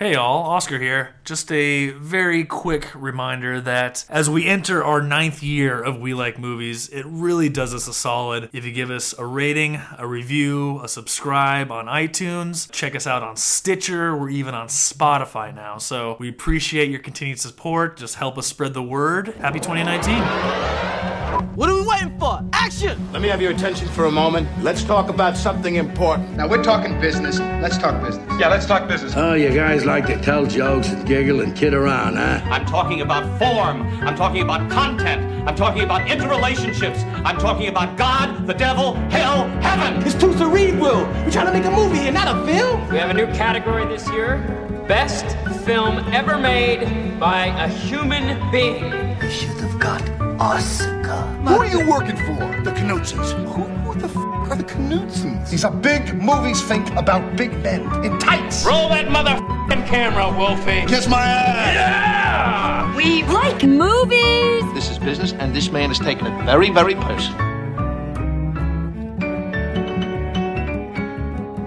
Hey all, Oscar here. Just a very quick reminder that as we enter our ninth year of We Like Movies, it really does us a solid if you give us a rating, a review, a subscribe on iTunes. Check us out on Stitcher. We're even on Spotify now. So we appreciate your continued support. Just help us spread the word. Happy 2019. What are we waiting for? Action! Let me have your attention for a moment. Let's talk about something important. Now we're talking business. Let's talk business. Yeah, let's talk business. Oh, you guys like to tell jokes and giggle and kid around, huh? I'm talking about form. I'm talking about content. I'm talking about interrelationships. I'm talking about God, the devil, hell, heaven. It's too cerebral. We're trying to make a movie here, not a film. We have a new category this year Best Film Ever Made by a Human Being. We should have got Oscar. Who are you working for? The Knutsons. Who, who the f are the Knutsons? These are big movies think about big men in tights. Roll that motherfucking camera, Wolfie. Kiss my ass. Yeah! We like movies. This is business, and this man is taking it very, very personal.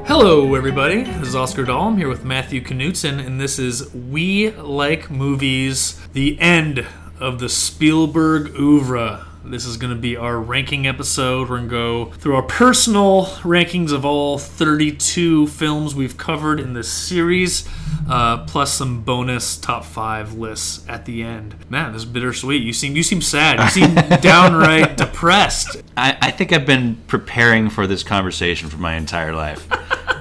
Hello, everybody. This is Oscar Dahl. I'm here with Matthew Knutson, and this is We Like Movies, the end of the Spielberg oeuvre. This is going to be our ranking episode. We're going to go through our personal rankings of all 32 films we've covered in this series, uh, plus some bonus top five lists at the end. Man, this is bittersweet. You seem you seem sad. You seem downright depressed. I, I think I've been preparing for this conversation for my entire life.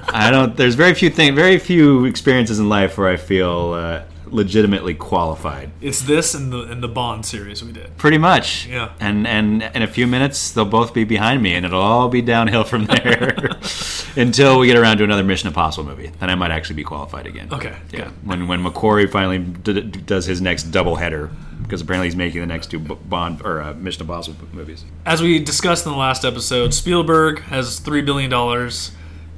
I don't. There's very few things, very few experiences in life where I feel uh, legitimately qualified. It's this and the and the Bond series we did. Pretty much. Yeah. And and in a few minutes they'll both be behind me, and it'll all be downhill from there until we get around to another Mission Impossible movie. Then I might actually be qualified again. Okay, Yeah. good. When when McQuarrie finally d- d- does his next double header, because apparently he's making the next two Bond or uh, Mission Impossible movies. As we discussed in the last episode, Spielberg has three billion dollars.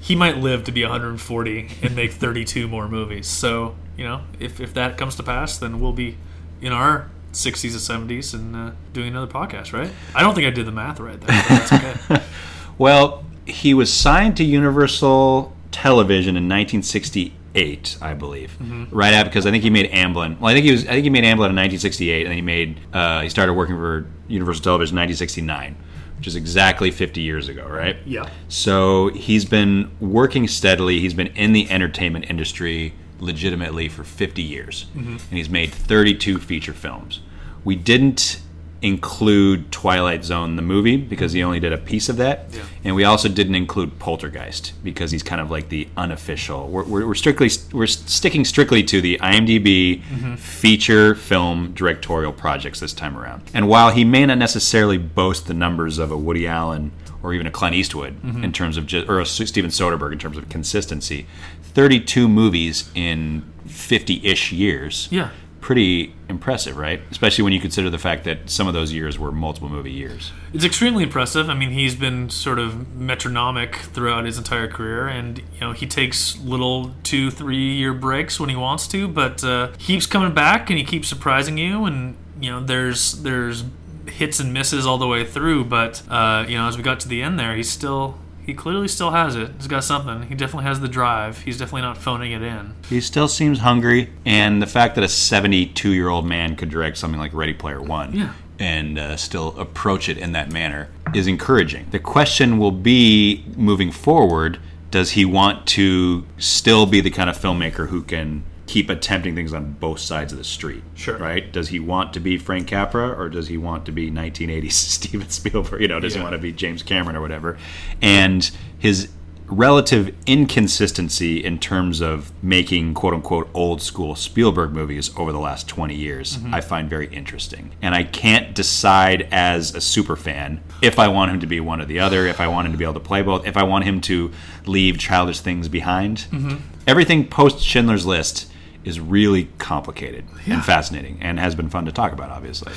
He might live to be 140 and make 32 more movies. So you know, if if that comes to pass, then we'll be in our 60s or 70s and uh, doing another podcast, right? I don't think I did the math right there, but that's okay. Well, he was signed to Universal Television in 1968, I believe. Right out because I think he made Amblin. Well, I think he was. I think he made Amblin in 1968, and then he made. Uh, he started working for Universal Television in 1969, which is exactly 50 years ago, right? yeah. So he's been working steadily. He's been in the entertainment industry legitimately for 50 years, mm-hmm. and he's made 32 feature films. We didn't include Twilight Zone the movie because he only did a piece of that, Yeah. and we also didn't include Poltergeist because he's kind of like the unofficial. We're, we're, we're strictly we're sticking strictly to the IMDb mm-hmm. feature film directorial projects this time around. And while he may not necessarily boast the numbers of a Woody Allen or even a Clint Eastwood mm-hmm. in terms of just, or a Steven Soderbergh in terms of consistency, 32 movies in 50-ish years. Yeah. Pretty impressive, right? Especially when you consider the fact that some of those years were multiple movie years. It's extremely impressive. I mean, he's been sort of metronomic throughout his entire career, and you know he takes little two, three year breaks when he wants to, but uh, he keeps coming back and he keeps surprising you. And you know, there's there's hits and misses all the way through, but uh, you know, as we got to the end there, he's still he clearly still has it. He's got something. He definitely has the drive. He's definitely not phoning it in. He still seems hungry, and the fact that a 72 year old man could direct something like Ready Player One Yeah. and uh, still approach it in that manner is encouraging. The question will be moving forward does he want to still be the kind of filmmaker who can keep attempting things on both sides of the street? Sure. Right? Does he want to be Frank Capra or does he want to be 1980s Steven Spielberg? You know, does he want to be James Cameron or whatever? And his relative inconsistency in terms of making quote unquote old school Spielberg movies over the last 20 years, mm-hmm. I find very interesting. And I can't decide as a super fan if I want him to be one or the other, if I want him to be able to play both, if I want him to leave childish things behind. Mm-hmm. Everything post Schindler's List is really complicated and fascinating and has been fun to talk about, obviously.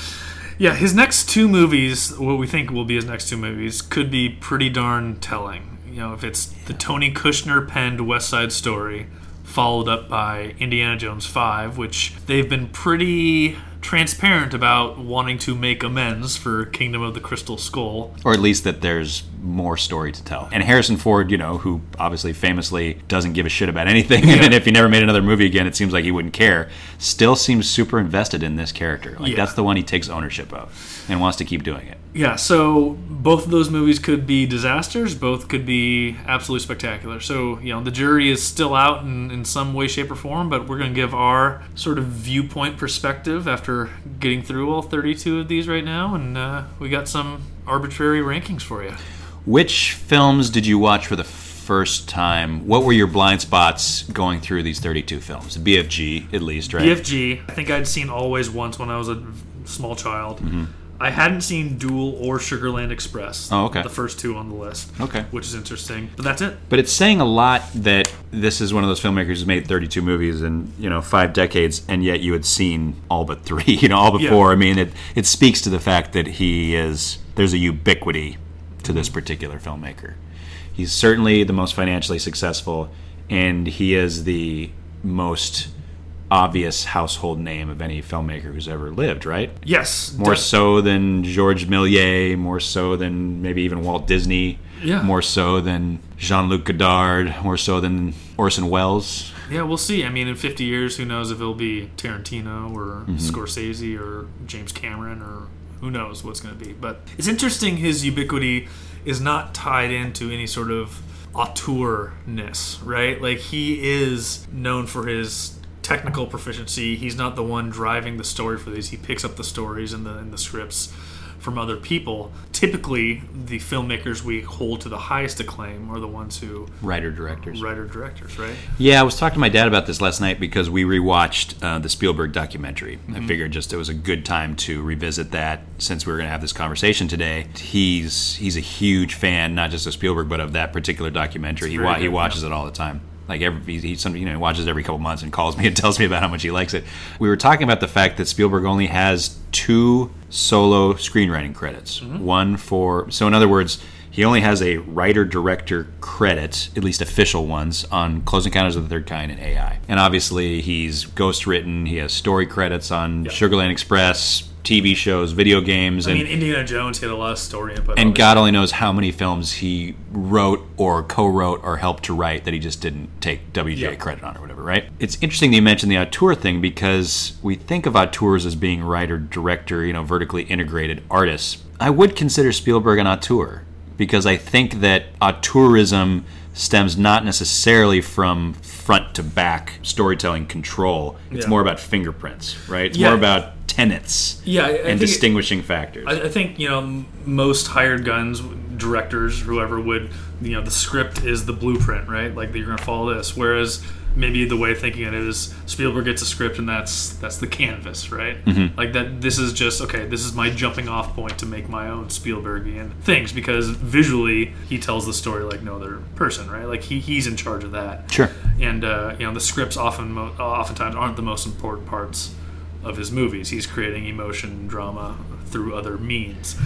Yeah, his next two movies, what we think will be his next two movies, could be pretty darn telling. You know, if it's the Tony Kushner penned West Side Story, followed up by Indiana Jones 5, which they've been pretty transparent about wanting to make amends for Kingdom of the Crystal Skull. or at least that there's more story to tell. And Harrison Ford, you know, who obviously famously doesn't give a shit about anything, and if he never made another movie again, it seems like he wouldn't care. Still seems super invested in this character. Like Yeah. that's the one he takes ownership of and wants to keep doing it. Yeah, so both of those movies could be disasters, both could be absolutely spectacular. So, you know, the jury is still out in, in some way, shape, or form, but we're going to give our sort of viewpoint perspective after getting through all 32 of these right now, and uh, we got some arbitrary rankings for you. Which films did you watch for the first time? What were your blind spots going through these 32 films? BFG, at least, right? BFG, I think I'd seen Always Once when I was a small child. I hadn't seen Duel or Sugarland Express. Mm-hmm. Oh, okay. The first two on the list. Okay. Which is interesting. But that's it. But it's saying a lot that this is one of those filmmakers who's made 32 movies in you know five decades, and yet you had seen all but three, you know, all Yeah. before. I mean, it it speaks to the fact that he is there's a ubiquity to this particular filmmaker. He's certainly the most financially successful, and he is the most obvious household name of any filmmaker who's ever lived, right? Yes. More def- so than Georges Méliès, more so than maybe even Walt Disney, Yeah. more so than Jean Luc Godard, more so than Orson Welles. Yeah, we'll see. I mean, in 50 years, who knows if it'll be Tarantino or Mm-hmm. Scorsese or James Cameron or who knows what's going to be. But it's interesting his ubiquity is not tied into any sort of auteurness, right? Like, he is known for his technical proficiency. He's not the one driving the story for these. He picks up the stories and the, and the scripts from other people. Typically, the filmmakers we hold to the highest acclaim are the ones who Writer directors. writer directors, right? Yeah, I was talking to my dad about this last night because we rewatched uh, the Spielberg documentary. Mm-hmm. I figured just it was a good time to revisit that since we were going to have this conversation today. He's he's a huge fan, not just of Spielberg, but of that particular documentary. He wa- he good, watches it all the time. Like every he, some, you know watches every couple months and calls me and tells me about how much he likes it. We were talking about the fact that Spielberg only has two solo screenwriting credits. Mm-hmm. One for so in other words, he only has a writer director credit, at least official ones, on Close Encounters of the Third Kind and AI. And obviously, he's ghost written. He has story credits on Sugarland Express, TV shows, video games, I and mean, Indiana Jones had a lot of story input. and. God only knows how many films he wrote or co-wrote or helped to write that he just didn't take WJ Yeah. credit on or whatever, right? It's interesting that you mentioned the auteur thing because we think of auteurs as being writer, director, you know, vertically integrated artists. I would consider Spielberg an auteur because I think that auteurism stems not necessarily from front to back storytelling control. It's Yeah. more about fingerprints, right? It's Yeah. more about tenets Yeah, I- I and think it- distinguishing factors. I, I think you know most hired guns, directors, whoever would, you know, the script is the blueprint, right? Like you're going to follow this. Whereas maybe the way of thinking it is Spielberg gets a script and that's that's the canvas, right? Mm-hmm. Like that. This is just okay. This is my jumping off point to make my own Spielbergian things because visually he tells the story like no other person, right? Like he, he's in charge of that. Sure. And uh, you know the scripts often oftentimes aren't the most important parts of his movies. He's creating emotion, drama through other means.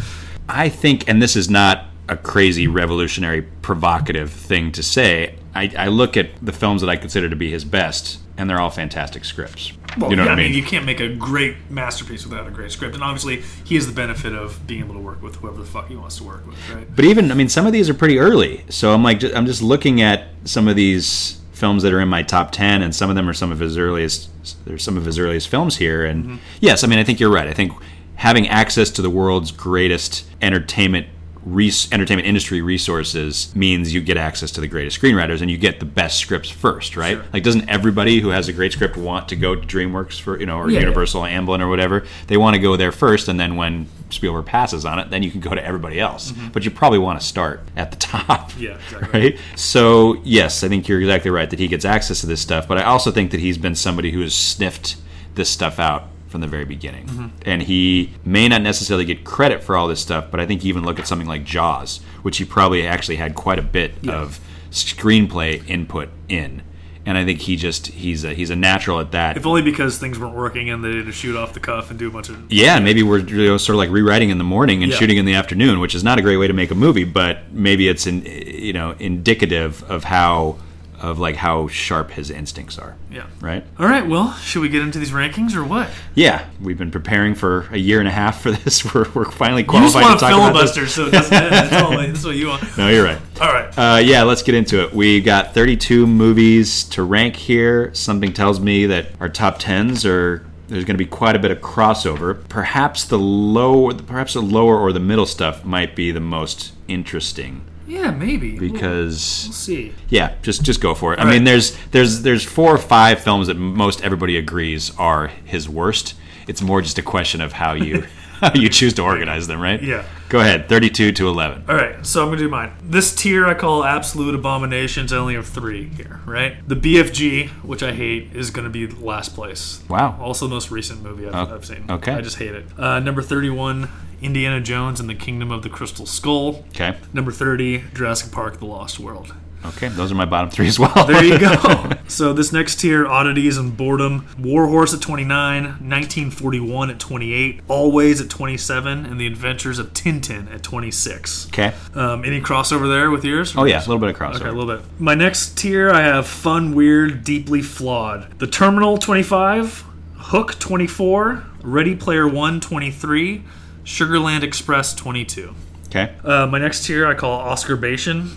I think, and this is not a crazy, revolutionary, provocative thing to say. I, I look at the films that I consider to be his best, and they're all fantastic scripts. Well, you know yeah, what I mean? You can't make a great masterpiece without a great script, and obviously he has the benefit of being able to work with whoever the fuck he wants to work with, right? But even, I mean, some of these are pretty early. So I'm like, I'm just looking at some of these films that are in my top ten, and some of them are some of his earliest. There's some of his earliest films here, and Mm-hmm. yes, I mean, I think you're right. I think having access to the world's greatest entertainment. Res- entertainment industry resources means you get access to the greatest screenwriters and you get the best scripts first, right? Sure. Like, doesn't everybody who has a great script want to go to DreamWorks for you know, or Yeah, yeah. Universal, Amblin, or whatever? They want to go there first, and then when Spielberg passes on it, then you can go to everybody else. But you probably want to start at the top. Mm-hmm. Yeah, exactly. Right? So, yes, I think you're exactly right that he gets access to this stuff, but I also think that he's been somebody who has sniffed this stuff out from the very beginning. Mm-hmm. And he may not necessarily get credit for all this stuff, but I think you even look at something like Jaws, which he probably actually had quite a bit of screenplay input in. And I think he just he's a he's a natural at that. If only because things weren't working and they had to shoot off the cuff and do a bunch of Yeah, maybe we're you know, sort of like rewriting in the morning and Yeah. shooting in the afternoon, which is not a great way to make a movie, but maybe it's in, you know indicative of how of like how sharp his instincts are. Yeah. Right. All right. Well, should we get into these rankings or what? Yeah, we've been preparing for a year and a half for this. We're, we're finally You just qualified want to talk about this. filibuster, so it doesn't end. That's, all, that's what you want. No, you're right. All right. Uh, yeah, let's get into it. We got 32 movies to rank here. Something tells me that our top tens are there's going to be quite a bit of crossover. Perhaps the low, perhaps the lower or the middle stuff might be the most interesting Yeah, maybe. because We'll see. yeah, just just go for it. I All mean, there's there's there's four or five films that most everybody agrees are his worst. It's more just a question of how you how you choose to organize them, right? Yeah. Go ahead, 32 to 11. All right, so I'm gonna do mine. This tier I call absolute abominations. I only have three here, right? The BFG, which I hate, is gonna be last place. Wow. Also, the most recent movie I've, Oh, I've seen. okay. I just hate it. Uh, number 31, Indiana Jones and the Kingdom of the Crystal Skull. Okay. Number 30, Jurassic Park: The Lost World. Okay, those are my bottom three as well. There you go. so this next tier, oddities and boredom. Warhorse at 29, 1941 at 28, Always at 27, and The Adventures of Tintin at 26. okay. Um, any crossover there with yours? Oh yeah, a little bit of crossover. Okay, a little bit. My next tier, I have fun, weird, deeply flawed. The Terminal 25, Hook 24, Ready Player One 23, Sugarland Express 22. Okay. Uh, my next tier I call Oscar Bation.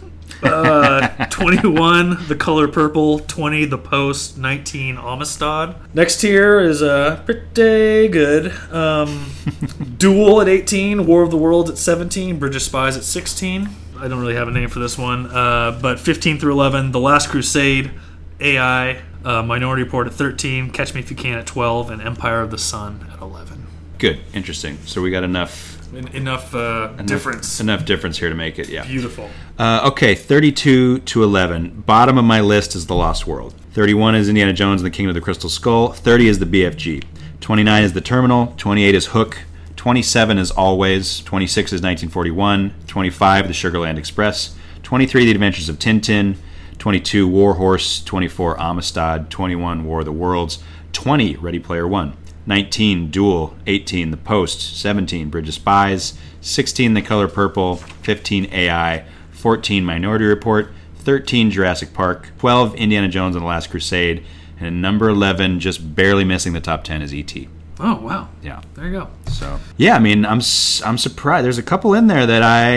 Uh, 21, The Color Purple. 20, The Post. 19, Amistad. Next tier is uh, pretty good. Um, Duel at 18, War of the Worlds at 17, Bridge of Spies at 16. I don't really have a name for this one. Uh, but 15 through 11, The Last Crusade, AI, uh, Minority Report at 13, Catch Me If You Can at 12, and Empire of the Sun at 11. Good. Interesting. So we got enough En- enough uh, difference. enough difference here to make it. Yeah. Beautiful. Uh, okay, 32 to 11. Bottom of my list is The Lost World. 31 is Indiana Jones and the Kingdom of the Crystal Skull. 30 is the BFG. 29 is The Terminal. 28 is Hook. 27 is Always. 26 is 1941. 25 The Sugarland Express. 23 The Adventures of Tintin. 22 War Horse. 24 Amistad. 21 War of the Worlds. 20 Ready Player One. 19 Duel, 18 The Post, 17 Bridge of Spies, 16 The Color Purple, 15 AI, 14 Minority Report, 13 Jurassic Park, 12 Indiana Jones and the Last Crusade, and number 11, just barely missing the top 10, is E.T. Oh, wow. Yeah. There you go. So yeah, I mean, I'm s- I'm surprised. There's a couple in there that I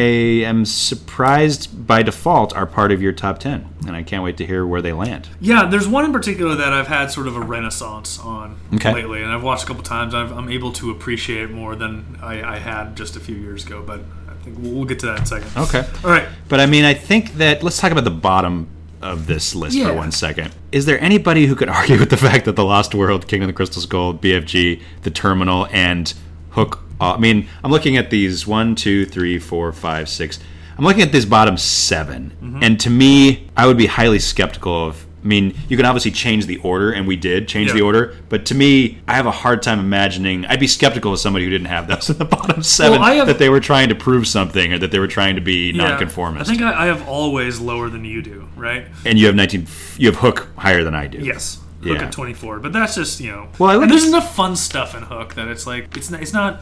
am surprised by default are part of your top 10, and I can't wait to hear where they land. Yeah, there's one in particular that I've had sort of a renaissance on Okay. lately, and I've watched a couple times. I've, I'm able to appreciate it more than I, I had just a few years ago, but I think we'll, we'll get to that in a second. Okay. All right. But I mean, I think that let's talk about the bottom of this list Yeah. for one second. Is there anybody who could argue with the fact that The Lost World, King of the Crystal Skull, BFG, The Terminal, and Hook? Uh, I mean, I'm looking at these one, two, three, four, five, six. I'm looking at this bottom 7 Mm-hmm. and to me, I would be highly skeptical of. I mean, you can obviously change the order, and we did change Yeah. the order. But to me, I have a hard time imagining. I'd be skeptical of somebody who didn't have those in the bottom seven I have- that they were trying to prove something or that they were trying to be Yeah. nonconformist. I think I, I have always lower than you do, right? and you have 19 you have hook higher than i do Yes. Hook Yeah. at 24, but that's just you know. Well, I like there's enough fun stuff in Hook that it's like it's not, it's not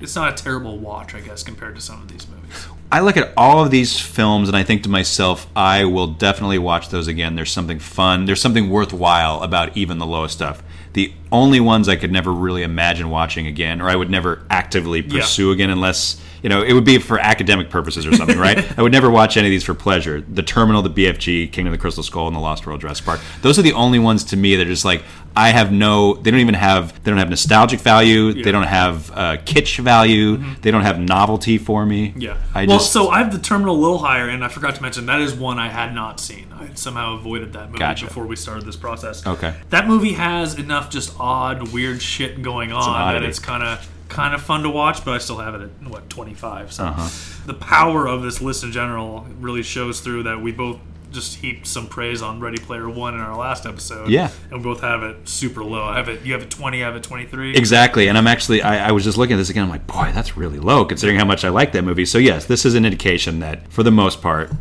it's not a terrible watch, I guess, compared to some of these movies. I look at all of these films and i think to myself i will definitely watch those again. There's something fun. There's something worthwhile about even the lowest stuff. The only ones i could never really imagine watching again or i would never actively pursue again unless you know it would be for academic purposes or something right i would never watch any of these for pleasure the terminal the bfg king of the crystal skull and the lost world jurassic park those are the only ones to me that are just like i have no they don't even have they don't have nostalgic value they don't have uh, kitsch value they don't have novelty for me Mm-hmm. Yeah. i well, just so I have the terminal a little higher, and I forgot to mention that is one I had not seen. I had somehow avoided that movie Gotcha. before we started this process. Okay. That movie has enough just odd, weird shit going on that it's kind of kind of fun to watch, but I still have it at what 25. So Uh-huh. the power of this list in general really shows through that we both just heaped some praise on Ready Player One in our last episode. Yeah. and we both have it super low. I have it. You have it 20. I have it 23. Exactly, and I'm actually I, I was just looking at this again. I'm like, boy, that's really low considering how much I like that movie. So yes, this is an indication that for the most part,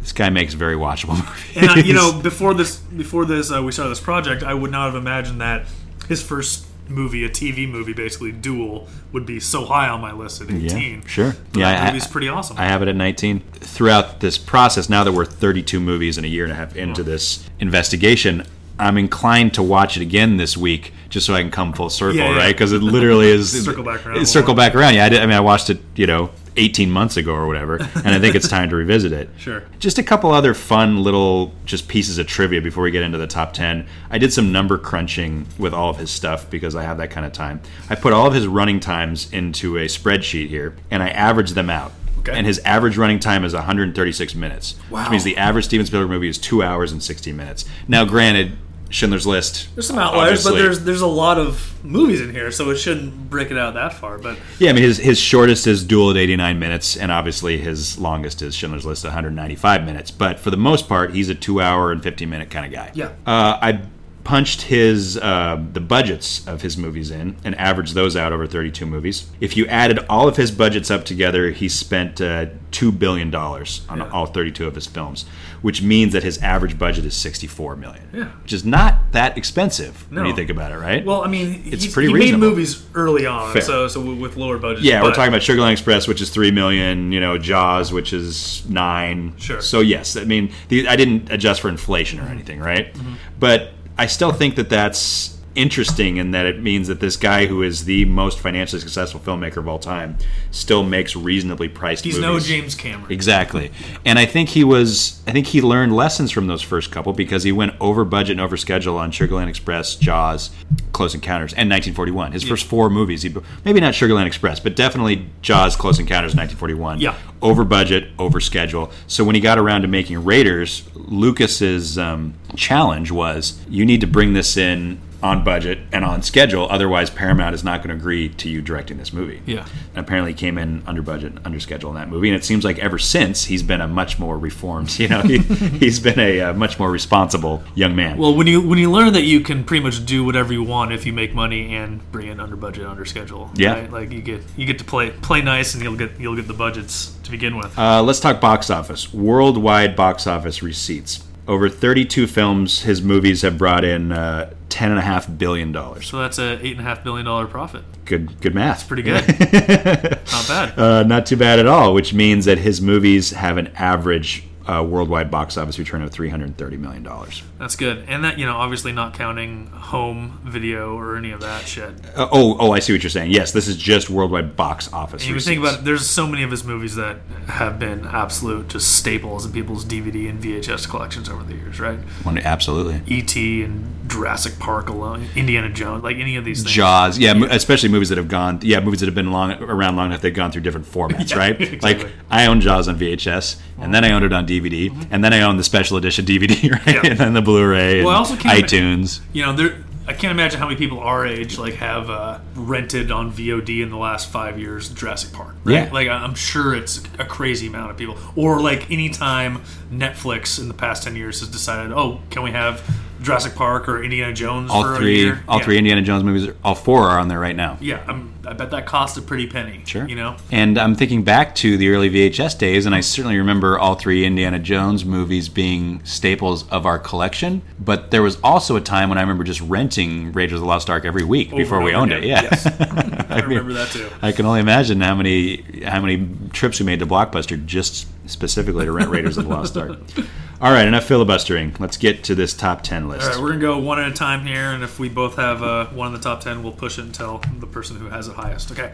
this guy makes very watchable movies. And I, you know, before this, before this, uh, we started this project. I would not have imagined that his first movie, a TV movie, basically Duel, would be so high on my list at 18. Yeah, sure. But yeah, that I- movie's pretty awesome. I have it at 19. Throughout this process, now that we're 32 movies and a year and a half into this investigation, I'm inclined to watch it again this week just so I can come full circle, Yeah, yeah. right? Because it literally is Circle back around Circle back around. Yeah, I, did, I mean, I watched it, you know, 18 months ago or whatever, and I think it's time to revisit it. Sure. Just a couple other fun little just pieces of trivia before we get into the top 10. I did some number crunching with all of his stuff because I have that kind of time. I put all of his running times into a spreadsheet here and I averaged them out. Okay. And his average running time is 136 minutes, Wow. which means the average Steven Spielberg movie is 2 hours and 60 minutes. Now, granted, Schindler's List There's some outliers, but there's there's a lot of movies in here, so it shouldn't break it out that far. But Yeah, I mean his his shortest is Duel at 89 minutes, and obviously his longest is Schindler's List 195 minutes. But for the most part, he's a two hour and 15 minute kind of guy. Yeah. Uh, I punched his uh, the budgets of his movies in and averaged those out over 32 movies. If you added all of his budgets up together, he spent uh, two billion dollars on Yeah. all 32 of his films, which means that his average budget is 64 million. Yeah. Which is not that expensive when you think about it, right? well, I mean, It's pretty he reasonable. made movies early on, Fair. so so with lower budgets. Yeah, we're talking about Sugarland Express, which is three million. You know, Jaws, which is nine. Sure. So yes, I mean, the, I didn't adjust for inflation or anything, right? Mm-hmm. But I still think that that's interesting in that it means that this guy who is the most financially successful filmmaker of all time still makes reasonably priced He's movies. no James Cameron. Exactly. And I think he was I think he learned lessons from those first couple because he went over budget and over schedule on Sugarland Express, Jaws, Close Encounters, and 1941. His first four movies, he maybe not Sugarland Express, but definitely Jaws, Close Encounters, 1941. Yeah. Over budget, over schedule. So when he got around to making Raiders, Lucas's um, challenge was you need to bring this in on budget and on schedule, otherwise Paramount is not going to agree to you directing this movie. Yeah. And apparently he came in under budget, and under schedule in that movie, and it seems like ever since he's been a much more reformed. You know, he, he's been a, uh much more responsible young man. Well, when you when you learn that you can pretty much do whatever you want if you make money and bring it under budget, under schedule. Yeah. right? like you get you get to play play nice, and you'll get you'll get the budgets to begin with. Uh, let's talk box office. Worldwide box office receipts. Over 32 films, his movies have brought in uh, ten and a half billion dollars. so that's a eight and a half billion dollar profit. Good, good math. Pretty good. Not bad. Uh, not too bad at all. Which means that his movies have an average uh, worldwide box office return of 330 million dollars. That's good, and that you know obviously not counting home video or any of that shit. Uh, oh, oh, I see what you're saying. Yes, this is just worldwide box office. And you think about it, there's so many of his movies that have been absolute just staples in people's DVD and VHS collections over the years, right? One, absolutely. E.T. and Jurassic Park alone, Indiana Jones, like any of these things. Jaws, yeah, mo- especially movies that have gone, yeah, movies that have been long around long enough they've gone through different formats, Yeah, right? exactly. Like I own Jaws on VHS, and then I owned it on DVD, and then I owned the special edition DVD, right? Mm-hmm. Yeah. And then the Blu-ray, and Well, I also can't iTunes. You know, there. I can't imagine how many people our age like have uh, rented on VOD in the last five years Jurassic Park. Right? Yeah. Like I'm sure it's a crazy amount of people. Or like anytime Netflix in the past ten years has decided, oh, can we have Jurassic Park or Indiana Jones All for a three, year? all Yeah. three Indiana Jones movies, all four are on there right now. Yeah, I'm, I bet that cost a pretty penny. Sure. You know. And I'm thinking back to the early VHS days, and I certainly remember all three Indiana Jones movies being staples of our collection. But there was also a time when I remember just renting Raiders of the Lost Ark every week before we owned again. it. Yeah, Yes. I remember that too. I can only imagine how many how many trips we made to Blockbuster just specifically to rent Raiders of the Lost Ark. All right, enough filibustering. Let's get to this top ten list. All right, we're gonna go one at a time here, and if we both have uh, one in the top ten, we'll push it until the person who has it highest. Okay.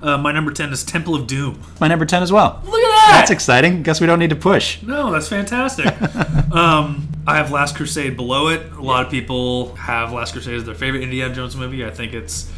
Uh, my number ten is Temple of Doom. My number ten as well. Look at that! That's exciting. Guess we don't need to push. No, that's fantastic. um, I have Last Crusade below it. A lot of people have Last Crusade as their favorite Indiana Jones movie. I think it's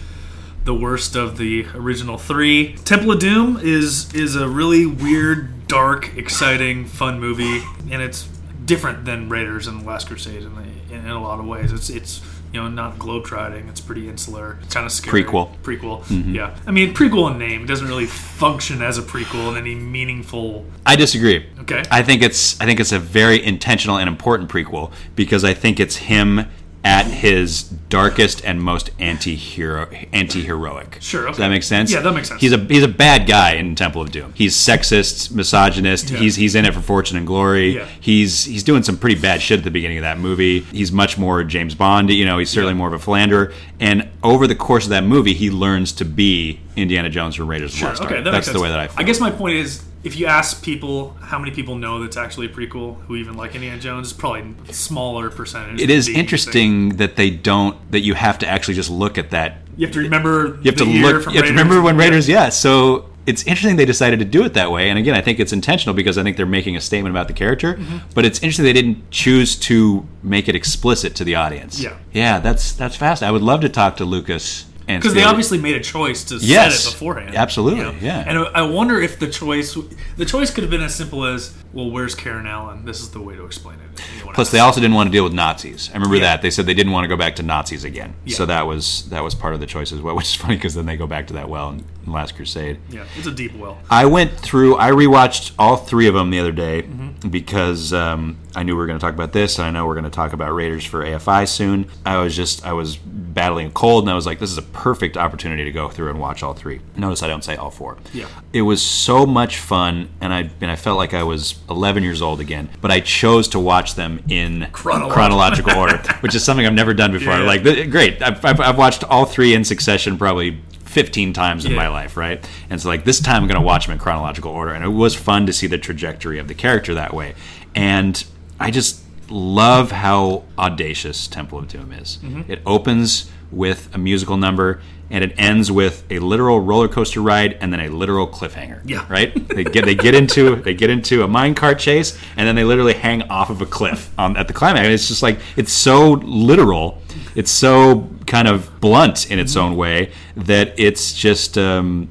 the worst of the original three. Temple of Doom is is a really weird, dark, exciting, fun movie, and it's different than Raiders and the Last Crusade in, the, in, in a lot of ways. It's it's you know not globetrotting. It's pretty insular. It's kind of scary. Prequel. Prequel. Mm-hmm. Yeah. I mean, prequel in name. It doesn't really function as a prequel in any meaningful. I disagree. Okay. I think it's I think it's a very intentional and important prequel because I think it's him at his darkest and most anti-hero anti-heroic. Sure, Does that make sense? Yeah, that makes sense. He's a he's a bad guy in Temple of Doom. He's sexist, misogynist. Yeah. He's he's in it for fortune and glory. Yeah. He's he's doing some pretty bad shit at the beginning of that movie. He's much more James Bond. You know, he's certainly Yeah. more of a philanderer. And over the course of that movie, he learns to be Indiana Jones from Raiders of the Sure, Lost okay, Ark. that That's the way that I. Feel. I guess my point is, if you ask people how many people know that's actually a prequel, who even like Indiana Jones, it's probably a smaller percentage. It is the thing. interesting that they don't that you have to actually just look at that You have to remember. you have to look from you have to remember when raiders yeah so it's interesting they decided to do it that way and again i think it's intentional because i think they're making a statement about the character Mm-hmm. but it's interesting they didn't choose to make it explicit to the audience Yeah. yeah that's that's fast i would love to talk to lucas because they obviously made a choice to Yes. set it beforehand. Absolutely, yeah. And I wonder if the choice, the choice could have been as simple as, "Well, where's Karen Allen?" This is the way to explain it. Anyone Plus, they also didn't want to deal with Nazis. I remember Yeah. that they said they didn't want to go back to Nazis again. Yeah. So that was that was part of the choice as well, which is funny because then they go back to that well in, in Last Crusade. yeah, it's a deep well. I went through. I rewatched all three of them the other day Mm-hmm. because um, I knew we were going to talk about this, and I know we're going to talk about Raiders for AFI soon. I was just I was battling a cold, and I was like, this is a perfect opportunity to go through and watch all three. Notice I don't say all four. Yeah. it was so much fun, and I and I felt like I was 11 years old again. But I chose to watch them in Chronological. chronological order, which is something I've never done before. Yeah. Like, great, I've, I've, I've watched all three in succession probably 15 times in Yeah. my life, right? And so, like, this time I'm going to watch them in chronological order. And it was fun to see the trajectory of the character that way. And I just love how audacious Temple of Doom is. Mm-hmm. It opens with a musical number and it ends with a literal roller coaster ride and then a literal cliffhanger. Yeah. Right? They get they get into they get into a minecart chase and then they literally hang off of a cliff um, at the climax. And it's just like it's so literal. It's so kind of blunt in its own way that it's just um,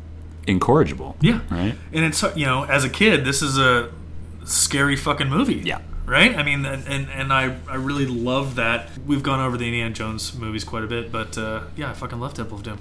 incorrigible. Yeah. Right? And it's you know, as a kid, this is a scary fucking movie. Yeah. Right? I mean, and and, and I, I really love that. We've gone over the Indiana Jones movies quite a bit, but uh, yeah, I fucking love Temple of Doom.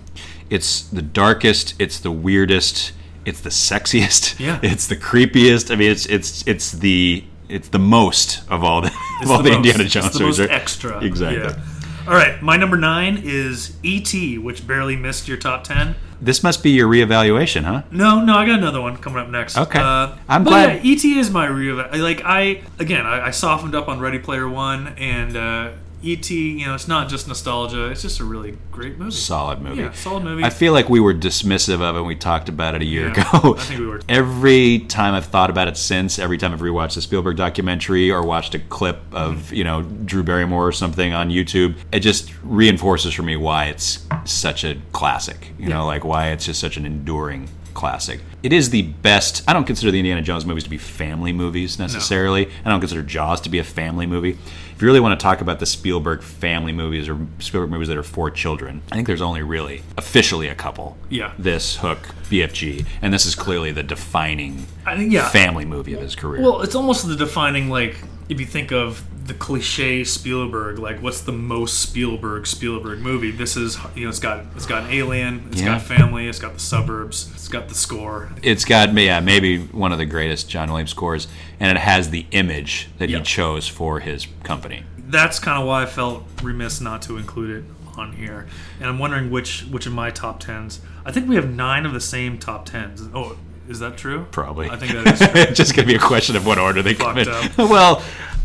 It's the darkest. It's the weirdest. It's the sexiest. Yeah. It's the creepiest. I mean, it's it's it's the it's the most of all the of all the, most- Indiana Jones It's the movies, most right? extra. Exactly. Yeah. All right, my number nine is E.T., which barely missed your top ten. This must be your reevaluation, huh? No, no, I got another one coming up next. Okay. uh, I'm but glad- Yeah, ET is my real. Like I again, I, I softened up on Ready Player One, and uh, ET. You know, it's not just nostalgia; it's just a really great movie. Solid movie. Yeah, solid movie. I feel like we were dismissive of it when we talked about it a year Yeah, ago. I think we were. Every time I've thought about it since, every time I've rewatched the Spielberg documentary or watched a clip of, you know, Drew Barrymore or something on YouTube, it just reinforces for me why it's such a classic. You know, like why it's just such an enduring classic. It is the best. I don't consider the Indiana Jones movies to be family movies necessarily. I don't consider Jaws to be a family movie. If you really want to talk about the Spielberg family movies or Spielberg movies that are for children, I think there's only really officially a couple. Yeah. This Hook, BFG, and this is clearly the defining I think yeah. family movie of his career. Well, it's almost the defining like if you think of the cliche Spielberg, like what's the most Spielberg Spielberg movie? This is you know it's got it's got an alien, it's Yeah. got family, it's got the suburbs, it's got the score. it's got yeah maybe one of the greatest John Williams scores, and it has the image that Yeah. he chose for his company. That's kind of why I felt remiss not to include it on here. And I'm wondering which which of my top tens. I think we have nine of the same top tens. Oh, is that true? Probably. I think that is true. it's just gonna be a question of what order they come in. Fucked well,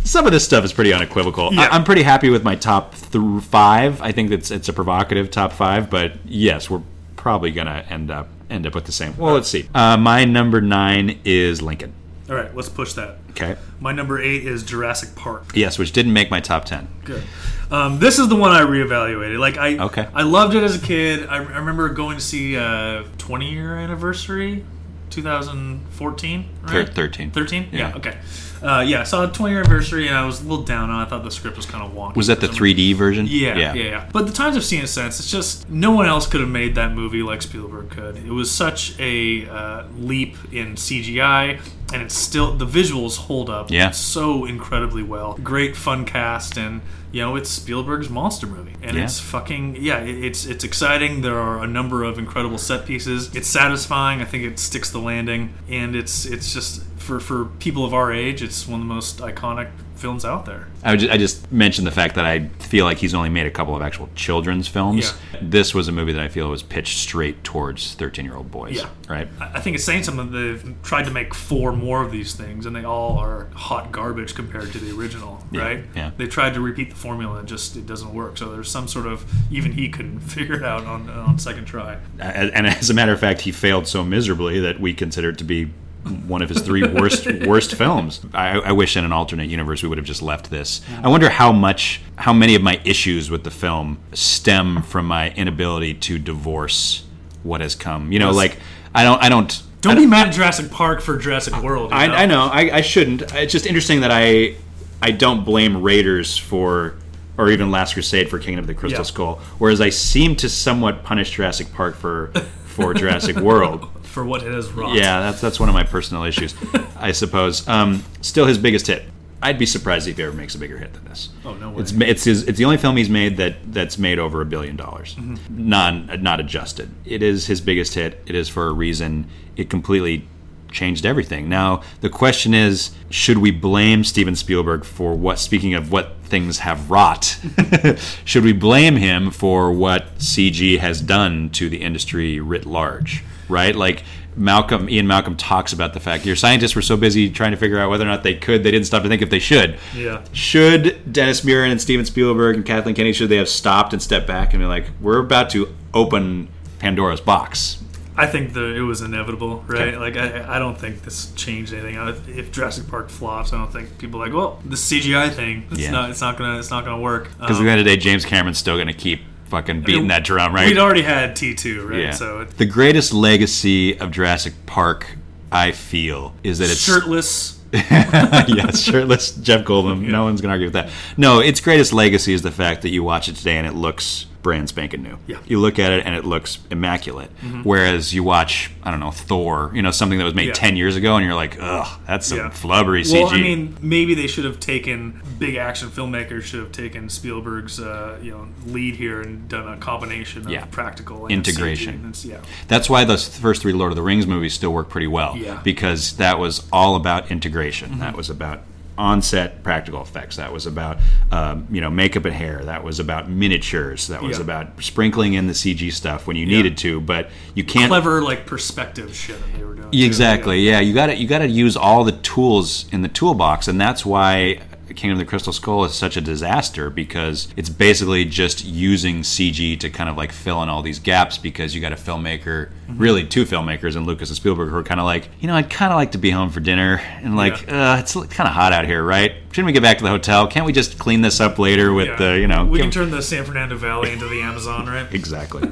some of this stuff is pretty unequivocal. Yeah. I, I'm pretty happy with my top th- five. I think it's it's a provocative top five, but yes, we're probably gonna end up end up with the same. Well, let's see. Uh, my number nine is Lincoln. All right, let's push that. Okay. My number eight is Jurassic Park. Yes, which didn't make my top ten. Good. Um, this is the one I reevaluated. Like I, Okay. I loved it as a kid. I, I remember going to see uh, 20 year anniversary, 2014, Thir- 13. 13. Yeah. Yeah. Okay. Uh, yeah, I saw the 20 year anniversary and I was a little down on. it. I thought the script was kind of wonky. Was that the for some reason. 3D version? Yeah, yeah, yeah, But the times I've seen it since, it's just no one else could have made that movie like Spielberg could. It was such a uh, leap in CGI, and it's still the visuals hold up Yeah. so incredibly well. Great fun cast, and you know it's Spielberg's monster movie, and Yeah. it's fucking yeah. it- It's it's exciting. There are a number of incredible set pieces. It's satisfying. I think it sticks the landing, and it's it's just for for people of our age, it's one of the most iconic films out there. I, would ju- I just mentioned the fact that I feel like he's only made a couple of actual children's films. This was a movie that I feel was pitched straight towards 13 year old boys. Yeah. Right? I I think it's saying something. They've tried to make four more of these things, and they all are hot garbage compared to the original, Yeah, right? yeah. They tried to repeat the formula, and just it doesn't work. So there's some sort of even he couldn't figure it out on on second try. And as a matter of fact, he failed so miserably that we consider it to be one of his three worst worst films. I, I wish in an alternate universe we would have just left this. I wonder how much, how many of my issues with the film stem from my inability to divorce what has come. You know, Yes. like I don't, I don't. Don't be mad at Jurassic Park for Jurassic World. you I, I know. I, I shouldn't. It's just interesting that I I don't blame Raiders for or even Last Crusade for Kingdom of the Crystal Yeah. Skull, whereas I seem to somewhat punish Jurassic Park for for Jurassic World. for what it has wrought. Yeah, that's that's one of my personal issues, I suppose. Um, still his biggest hit. I'd be surprised if he ever makes a bigger hit than this. Oh, no way. It's it's his, it's the only film he's made that that's made over a billion dollars, Mm-hmm. non not adjusted. It is his biggest hit. It is for a reason. It completely changed everything. Now the question is, should we blame Steven Spielberg for what? Speaking of what things have wrought, should we blame him for what CG has done to the industry writ large? Right, like. Malcolm, Ian Malcolm talks about the fact your scientists were so busy trying to figure out whether or not they could, they didn't stop to think if they should. Yeah. Should Dennis Muren and Steven Spielberg and Kathleen Kennedy should they have stopped and stepped back and be like, we're about to open Pandora's box? I think that it was inevitable, right? Okay. Like I, I don't think this changed anything. I- If Jurassic Park flops, I don't think people are like, well, the CGI thing, it's Yeah. not, it's not gonna, it's not gonna work. Because at the um, end of the day, James Cameron's still going to keep fucking beating that drum, right? We'd already had T two, right? yeah. So it, the greatest legacy of Jurassic Park, I feel, is that it's shirtless. yes, shirtless Jeff Goldblum. No one's gonna argue with that. No, its greatest legacy is the fact that you watch it today and it looks brand spanking new. Yeah. Mm-hmm. You look at it and it looks immaculate. Whereas you watch, I don't know, Thor, you know, something that was made Yeah. ten years ago, and you're like, ugh, that's some Yeah. flubbery CG. Well, I mean, maybe they should have taken big action filmmakers should have taken Spielberg's uh, you know lead here and done a combination of Yeah. practical and Integration. And yeah. That's why those first three Lord of the Rings movies still work pretty well. Yeah. Because that was all about integration. Mm-hmm. That was about on-set practical effects. That was about um, you know makeup and hair. That was about miniatures. That was Yeah. about sprinkling in the CG stuff when you needed to. But you can't. Clever like perspective shit that they were doing. too. Exactly. Yeah, you got to you got to use all the tools in the toolbox, and that's why Kingdom of the Crystal Skull is such a disaster because it's basically just using CG to kind of like fill in all these gaps because you got a filmmaker, Mm-hmm. really two filmmakers, and Lucas and Spielberg who are kind of like, you know, I'd kind of like to be home for dinner, and like, uh, it's kind of hot out here, right? Shouldn't we get back to the hotel? Can't we just clean this up later with Yeah. the, you know, we can give- turn the San Fernando Valley into the Amazon, right? exactly.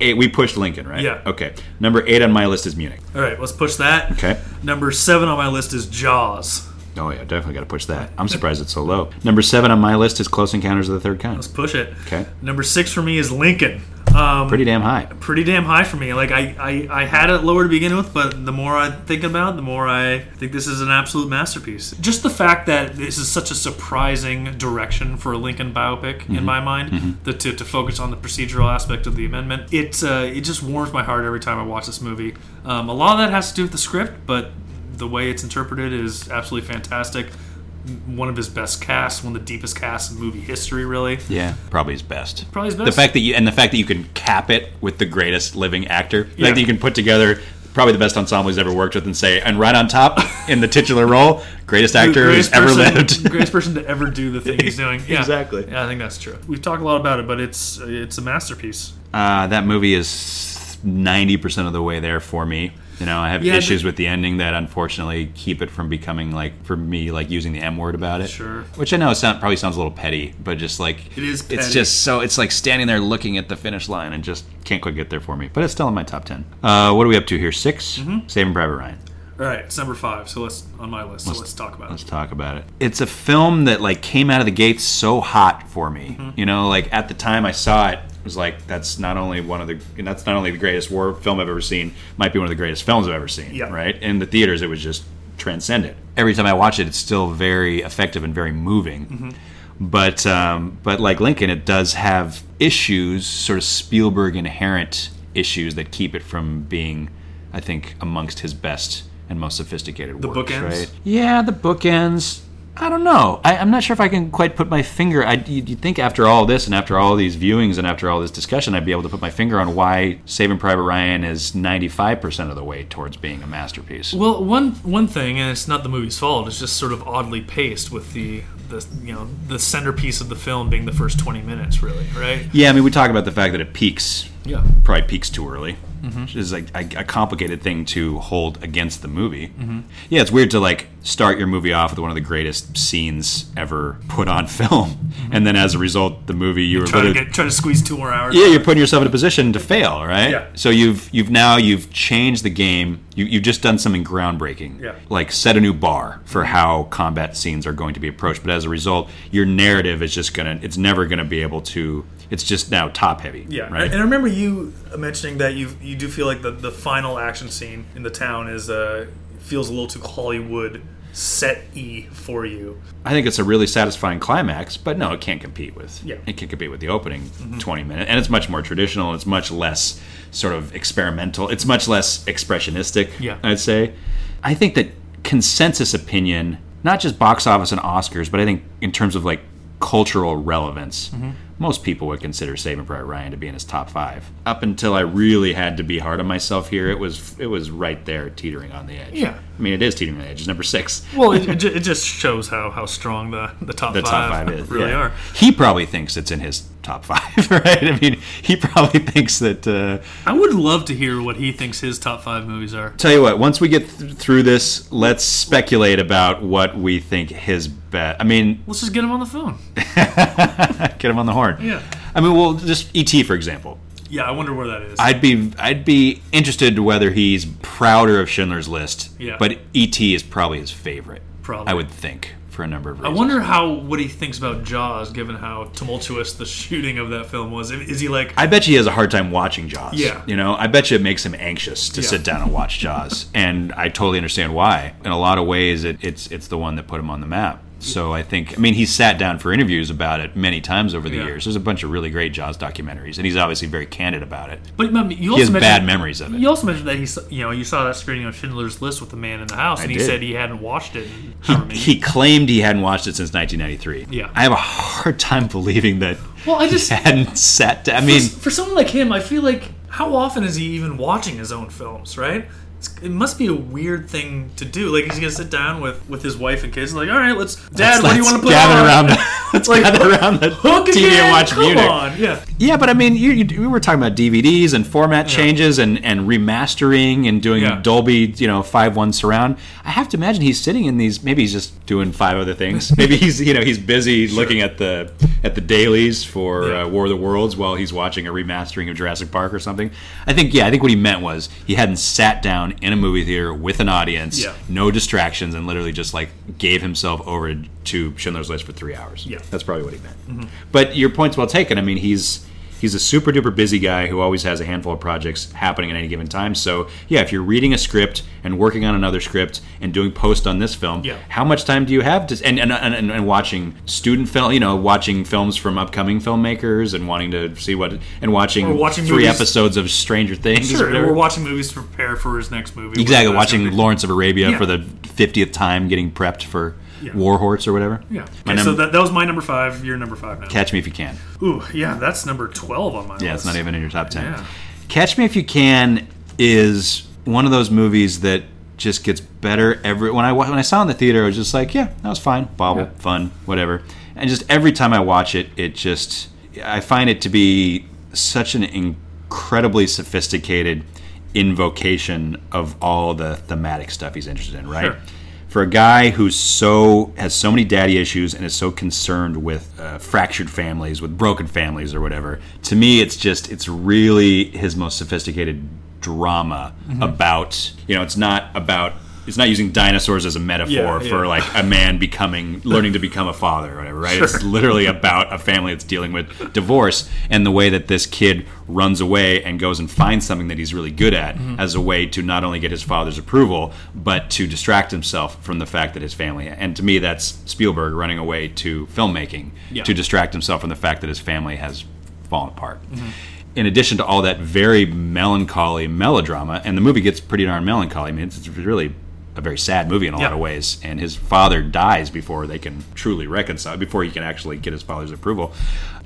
eight, we pushed Lincoln, right? Yeah. Okay. Number eight on my list is Munich. All right, let's push that. Okay. Number seven on my list is Jaws. Oh yeah, definitely got to push that. I'm surprised it's so low. Number seven on my list is Close Encounters of the Third Kind. Let's push it. Okay. Number six for me is Lincoln. Um, Pretty damn high. pretty damn high for me. Like I, I, I had it lower to begin with, but the more I think about it, the more I think this is an absolute masterpiece. Just the fact that this is such a surprising direction for a Lincoln biopic Mm-hmm. in my mind, that to, to focus on the procedural aspect of the amendment, it uh, it just warms my heart every time I watch this movie. Um, a lot of that has to do with the script, but the way it's interpreted is absolutely fantastic. One of his best casts, one of the deepest casts in movie history, really. Yeah, probably his best. Probably his best. The fact that you and the fact that you can cap it with the greatest living actor. The Yeah. fact that you can put together probably the best ensemble he's ever worked with and say, and right on top in the titular role, greatest actor who's greatest ever person, lived. greatest person to ever do the thing he's doing. Yeah. Exactly. Yeah, I think that's true. We've talked a lot about it, but it's it's a masterpiece. Uh, that movie is ninety percent of the way there for me. You know, I have Yeah, issues the- with the ending that unfortunately keep it from becoming like for me like using the M word about it. Sure. Which I know sound, probably sounds a little petty, but just like It is It's just so it's like standing there looking at the finish line and just can't quite get there for me. But it's still in my top ten. Uh, what are we up to here? 6 Mm-hmm. Saving Private Ryan. All right, it's number five. So let's on my list. So let's, talk about it. Let's talk about it. It's a film that like came out of the gates so hot for me. Mm-hmm. You know, like at the time I saw it was like that's not only one of the that's not only the greatest war film I've ever seen, might be one of the greatest films I've ever seen. Yeah. Right? In the theaters, it was just transcendent. Every time I watch it, it's still very effective and very moving. Mm-hmm. But um, but like Lincoln, it does have issues, sort of Spielberg inherent issues that keep it from being, I think, amongst his best and most sophisticated The works. bookends? Right? Yeah, the bookends. I don't know. I, I'm not sure if I can quite put my finger. I, you'd you'd think after all this and after all these viewings and after all this discussion, I'd be able to put my finger on why Saving Private Ryan is 95% of the way towards being a masterpiece. Well, one one thing, and it's not the movie's fault. It's just sort of oddly paced with the the you know the centerpiece of the film being the first twenty minutes, really, right? Yeah, I mean, we talk about the fact that it peaks. Yeah. Probably peaks too early. Mhm. Which is like a, a complicated thing to hold against the movie. Mhm. Yeah, it's weird to like start your movie off with one of the greatest scenes ever put on film, and then as a result, the movie you were Try to get try to squeeze two more hours. yeah, you're putting yourself in a position to fail, right? Yeah. So you've you've now you've changed the game. You you've just done something groundbreaking. Yeah. Like set a new bar for how combat scenes are going to be approached. But as a result, your narrative is just gonna it's never gonna be able to. It's just now top heavy. Yeah, Right. and I remember you mentioning that you you do feel like the, the final action scene in the town is uh feels a little too Hollywood set e for you. I think it's a really satisfying climax, but no, it can't compete with. Yeah. It can't compete with the opening Mhm. twenty minutes, and it's much more traditional. It's much less sort of experimental. It's much less expressionistic. Yeah. I'd say. I think that consensus opinion, not just box office and Oscars, but I think in terms of like cultural relevance, Mhm. Most people would consider Saving Private Ryan to be in his top five. Up until I really had to be hard on myself here, it was it was right there, teetering on the edge. Yeah. I mean, it is teetering on the edge. It's number six. Well, it, it, just shows how, how strong the, the top the five, top five is really yeah. are. He probably thinks it's in his top five, right? I mean, he probably thinks that. Uh, I would love to hear what he thinks his top five movies are. tell you what, once we get th- through this, let's speculate about what we think his bet. I mean, Let's just get him on the phone. get him on the horn. Yeah. I mean, well, just ET for example. Yeah, I wonder where that is. I'd be I'd be interested to whether he's prouder of Schindler's List. Yeah. But ET is probably his favorite. Probably. I would think for a number of reasons. I wonder how what he thinks about Jaws, given how tumultuous the shooting of that film was. Is he like? I bet you he has a hard time watching Jaws. Yeah. You know, I bet you it makes him anxious to Yeah. sit down and watch Jaws. and I totally understand why. In a lot of ways, it, it's it's the one that put him on the map. So I think, I mean, he's sat down for interviews about it many times over the Yeah. years. There's a bunch of really great Jaws documentaries, and he's obviously very candid about it. But you He also has mentioned, bad memories of it. You also mentioned that he, you know, you saw that screening of Schindler's List with the man in the house, I and he said he hadn't watched it. Many He claimed he hadn't watched it since 1993. Yeah. I have a hard time believing that Well, I just- he hadn't sat down. I mean, for, for someone like him, I feel like how often is he even watching his own films? Right? It must be a weird thing to do. Like he's gonna sit down with with his wife and kids, like, all right, let's, Dad, let's- what do you want to put gather on? around the- let's Like, gather around the hook TV and watch Come Munich. on, yeah. Yeah, but I mean, you, you, we were talking about DVDs and format changes and, and remastering and doing Yeah. Dolby, you know, five one surround. I have to imagine he's sitting in these. Maybe he's just doing five other things. maybe he's you know he's busy looking at the at the dailies for Yeah. uh, War of the Worlds while he's watching a remastering of Jurassic Park or something. I think yeah, I think what he meant was he hadn't sat down in a movie theater with an audience, Yeah. no distractions, and literally just like gave himself over to Schindler's List for three hours. Yeah. that's probably what he meant. Mhm. But your point's well taken. I mean, he's he's a super duper busy guy who always has a handful of projects happening at any given time. So yeah, if you're reading a script and working on another script and doing post on this film, Yeah. how much time do you have to and and, and, and watching student film, you know, watching films from upcoming filmmakers and wanting to see what and watching, watching three movies- episodes of Stranger Things. Sure, we're watching movies to prepare for his next movie. Exactly, whatever that's gonna watching. Lawrence of Arabia Yeah. for the fiftieth time, getting prepped for Yeah. War Horse or whatever. Yeah. My Okay, so that, that was my number five. Your number five now. Catch Me If You Can. Ooh, yeah, that's number twelve on my Yeah, list. it's not even in your top 10. Yeah. Catch Me If You Can is one of those movies that just gets better every when I when I saw it in the theater I was just like, yeah, that was fine, bobble, Yeah. fun, whatever. And just every time I watch it, it just I find it to be such an incredibly sophisticated invocation of all the thematic stuff he's interested in, right? Sure. For a guy who's so has so many daddy issues and is so concerned with uh, fractured families, with broken families or whatever, to me it's just it's really his most sophisticated drama Mhm. about you know it's not about it's not using dinosaurs as a metaphor Yeah, for like a man becoming learning to become a father or whatever right Sure. it's literally about a family that's dealing with divorce and the way that this kid runs away and goes and finds something that he's really good at Mhm. as a way to not only get his father's approval but to distract himself from the fact that his family and to me that's Spielberg running away to filmmaking Yeah. to distract himself from the fact that his family has fallen apart Mhm. in addition to all that very melancholy melodrama, and the movie gets pretty darn melancholy. I mean, it's, it's really a very sad movie in a Yeah. lot of ways. And his father dies before they can truly reconcile, before he can actually get his father's approval.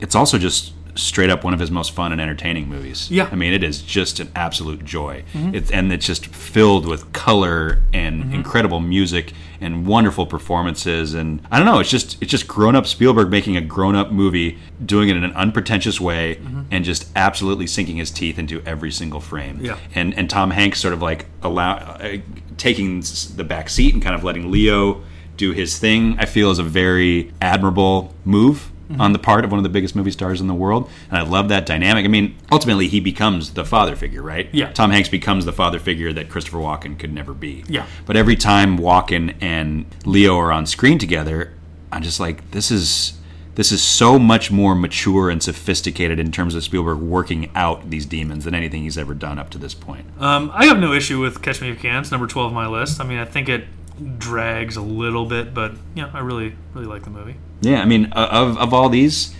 It's also just straight up one of his most fun and entertaining movies. Yeah. I mean, it is just an absolute joy. Mhm. It's, and it's just filled with color and Mhm. incredible music and wonderful performances. And I don't know, it's just it's just grown up Spielberg making a grown up movie, doing it in an unpretentious way, Mhm. and just absolutely sinking his teeth into every single frame. Yeah. And and Tom Hanks sort of like allow uh, taking the back seat and kind of letting Leo do his thing. I feel is a very admirable move Mhm. on the part of one of the biggest movie stars in the world, and I love that dynamic. I mean, ultimately, he becomes the father figure, right? Yeah. Tom Hanks becomes the father figure that Christopher Walken could never be. Yeah. But every time Walken and Leo are on screen together, I'm just like, this is this is so much more mature and sophisticated in terms of Spielberg working out these demons than anything he's ever done up to this point. Um, I have no issue with Catch Me If You Can. It's number twelve on my list. I mean, I think it drags a little bit, but yeah, I really, really like the movie. Yeah, I mean, of of all these,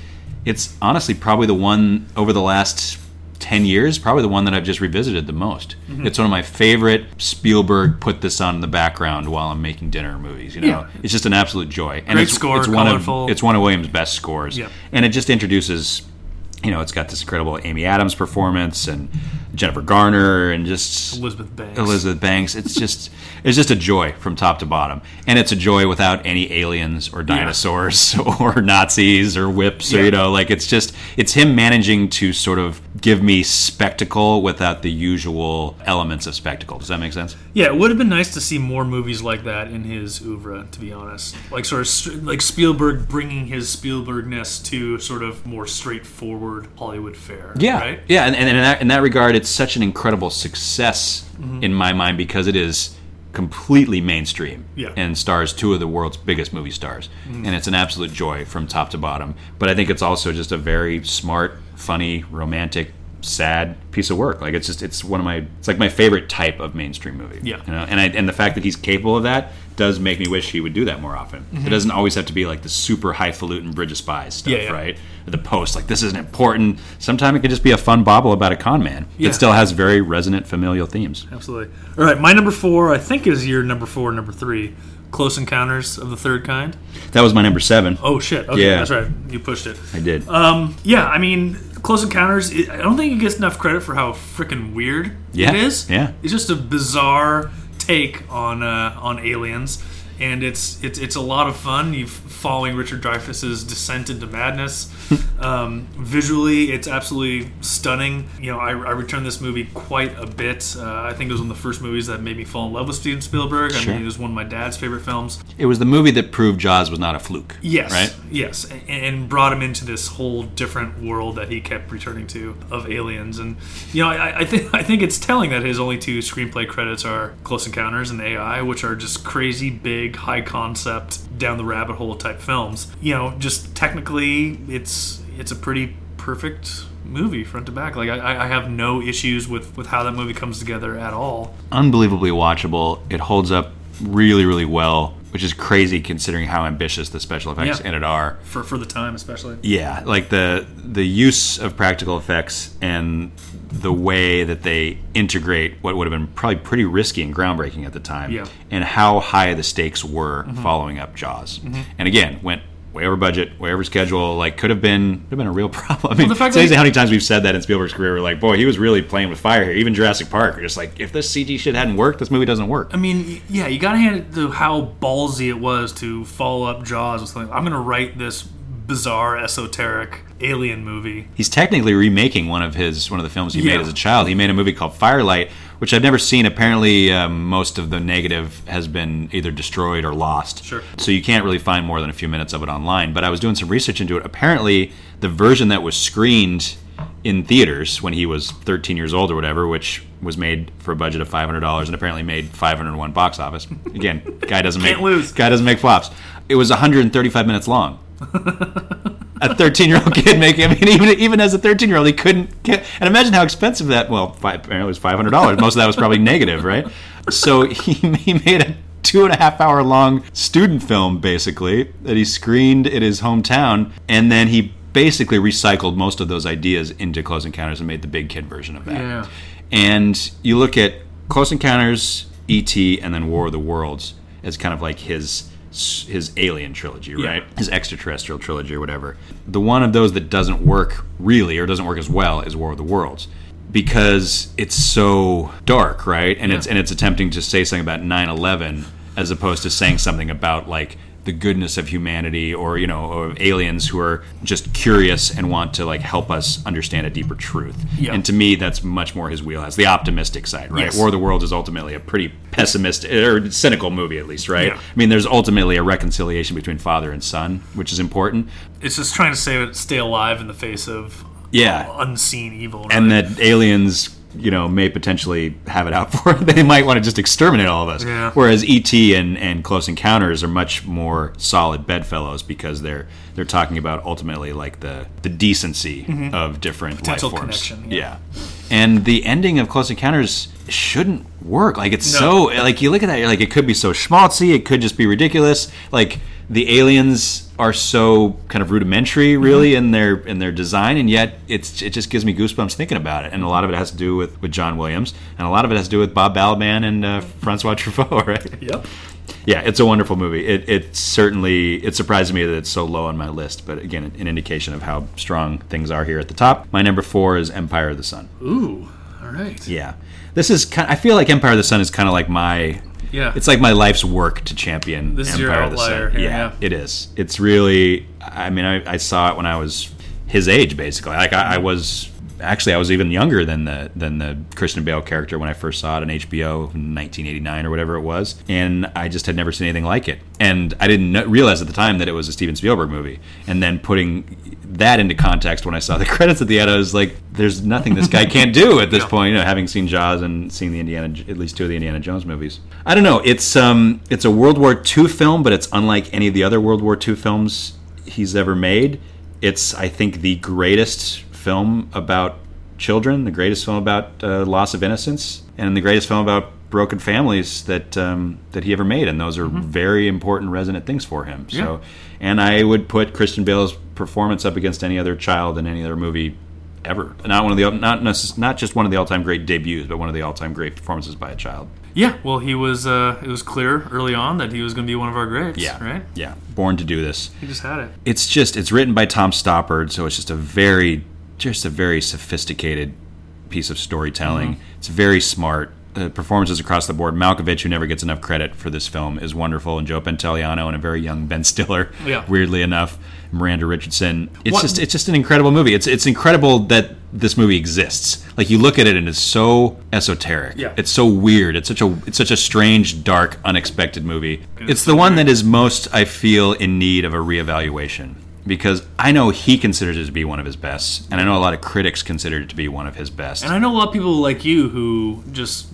it's honestly probably the one over the last ten years, probably the one that I've just revisited the most. Mhm. It's one of my favorite Spielberg put this on in the background while I'm making dinner movies. You know, Yeah. it's just an absolute joy. Great it's, score, it's one colorful. of it's one of Williams' best scores. Yeah. and it just introduces. You know, it's got this incredible Amy Adams performance and Jennifer Garner and just Elizabeth Banks. Elizabeth Banks. It's just it's just a joy from top to bottom, and it's a joy without any aliens or dinosaurs or Nazis or whips or you know like it's just it's him managing to sort of give me spectacle without the usual elements of spectacle. Does that make sense? Yeah, it would have been nice to see more movies like that in his oeuvre. To be honest, like sort of like Spielberg bringing his Spielbergness to sort of more straightforward Hollywood fare. Yeah, right. yeah, and, and in, that, in that regard, it's such an incredible success Mhm. in my mind because it is completely mainstream Yeah. and stars two of the world's biggest movie stars, Mhm. and it's an absolute joy from top to bottom. But I think it's also just a very smart, funny, romantic, sad piece of work. Like it's just it's one of my it's like my favorite type of mainstream movie. Yeah. you know, and I, and the fact that he's capable of that does make me wish he would do that more often. Mhm. It doesn't always have to be like the super highfalutin Bridge of Spies stuff, Yeah, yeah. right? The post like this isn't important. Sometimes it could just be a fun bobble about a con man Yeah. that still has very resonant familial themes. Absolutely. All right, my number four, I think, is your number four, number three. Close Encounters of the Third Kind. That was my number seven. Oh shit! Okay, Yeah. that's right. You pushed it. I did. Um, yeah, I mean, Close Encounters. I don't think it gets enough credit for how freaking weird Yeah, it is. yeah. it's just a bizarre take on uh, on aliens, and it's it's it's a lot of fun. You following Richard Dreyfuss's descent into madness. um, visually, it's absolutely stunning. You know, I, I returned this movie quite a bit. Uh, I think it was one of the first movies that made me fall in love with Steven Spielberg. Sure. I mean, it was one of my dad's favorite films. It was the movie that proved Jaws was not a fluke. Yes. Right? Yes, a- and brought him into this whole different world that he kept returning to of aliens, and you know, I, I think I think it's telling that his only two screenplay credits are Close Encounters and AI, which are just crazy big, high concept, down the rabbit hole type films. You know, just technically, it's it's a pretty perfect movie front to back. Like I, I have no issues with with how that movie comes together at all. Unbelievably watchable. It holds up really, really well, which is crazy considering how ambitious the special effects Yeah. in it are. For for the time, especially. Yeah, like the the use of practical effects and the way that they integrate what would have been probably pretty risky and groundbreaking at the time, Yeah. and how high the stakes were Mhm. following up Jaws. Mhm. And again, went way over budget, way over schedule. Like could have been could have been a real problem. I mean, the fact it's that he- how many times we've said that in Spielberg's career. We're like, boy, he was really playing with fire here. Even Jurassic Park, we're just like, if this CG shit hadn't worked, this movie doesn't work. I mean, yeah, you gotta hand it to how ballsy it was to follow up Jaws with something. I'm gonna write this bizarre, esoteric alien movie. He's technically remaking one of his one of the films he Yeah. made as a child. He made a movie called Firelight, which I've never seen. Apparently, um, most of the negative has been either destroyed or lost. Sure. So you can't really find more than a few minutes of it online. But I was doing some research into it. Apparently, the version that was screened in theaters when he was 13 years old or whatever, which was made for a budget of $500 and apparently made 501 box office. Again, guy doesn't make lose. guy doesn't make flops. It was 135 minutes long a 13 year old kid making. I mean, even even as a 13 year old, he couldn't get. And imagine how expensive that. Well, five, apparently it was 500 dollars. Most of that was probably negative, right? So he he made a two and a half hour long student film basically that he screened in his hometown, and then he basically recycled most of those ideas into Close Encounters and made the big kid version of that. Yeah. And you look at Close Encounters. E.T. and then War of the Worlds as kind of like his his alien trilogy, right? His extraterrestrial trilogy or whatever. The one of those that doesn't work really or doesn't work as well is War of the Worlds because it's so dark, right? And it's and it's attempting to say something about 9/11 as opposed to saying something about like the goodness of humanity or you know aliens who are just curious and want to like help us understand a deeper truth Yeah. and to me that's much more his wheelhouse the optimistic side right Yes. war of the worlds is ultimately a pretty pessimistic or cynical movie at least right Yeah. i mean there's ultimately a reconciliation between father and son which is important It's just trying to say stay alive in the face of Yeah. unseen evil. and that aliens you know may potentially have it out for they might want to just exterminate all of us Yeah. whereas et and, and close encounters are much more solid bedfellows because they're they're talking about ultimately like the the decency of different Mm-hmm. Potential life forms yeah. yeah. and the ending of close encounters shouldn't work like it's No. so like you look at that you're like it could be so schmaltzy it could just be ridiculous like the aliens are so kind of rudimentary really in their in their design and yet it's it just gives me goosebumps thinking about it and a lot of it has to do with with John Williams and a lot of it has to do with Bob Balaban and uh, Francois Truffaut right Yep. yeah it's a wonderful movie it, it certainly it surprises me that it's so low on my list but again an indication of how strong things are here at the top my number four is Empire of the Sun Ooh. All right. yeah. This is kind I feel like Empire of the Sun is kind of like my Yeah. It's like my life's work to champion This is Empire of the Sun. here, yeah, yeah. it is. It's really I mean I, I saw it when I was his age basically. Like I, I was actually I was even younger than the than the Christian Bale character when I first saw it on HBO in 1989 or whatever it was, and I just had never seen anything like it. And I didn't kn- realize at the time that it was a Steven Spielberg movie. And then putting that into context when I saw the credits at the end, I was like, "There's nothing this guy can't do at this point." You know, having seen Jaws and seeing the Indiana, at least two of the Indiana Jones movies. I don't know. It's um, it's a World War II film, but it's unlike any of the other World War II films he's ever made. It's, I think, the greatest film about children, the greatest film about uh, loss of innocence, and the greatest film about broken families that um, that he ever made. And those are very important, resonant things for him. So, and I would put Christian Bale's performance up against any other child in any other movie ever. Not one of the not necess- not just one of the all-time great debuts, but one of the all-time great performances by a child. Yeah. Well, he was. Uh, it was clear early on that he was going to be one of our greats. Yeah, Right. Yeah, born to do this. He just had it. it's just it's written by Tom Stoppard, so it's just a very just a very sophisticated piece of storytelling. Mm-hmm. It's very smart. The performances across the board. Malkovich, who never gets enough credit for this film, is wonderful, and Joe Pantoliano and a very young Ben Stiller. Yeah. Weirdly enough, Miranda Richardson. It's What- just it's just an incredible movie. It's it's incredible that this movie exists. Like you look at it and it's so esoteric. Yeah. It's so weird. It's such a it's such a strange, dark, unexpected movie. It's the one that is most I feel in need of a reevaluation because I know he considers it to be one of his best, and I know a lot of critics consider it to be one of his best. And I know a lot of people like you who just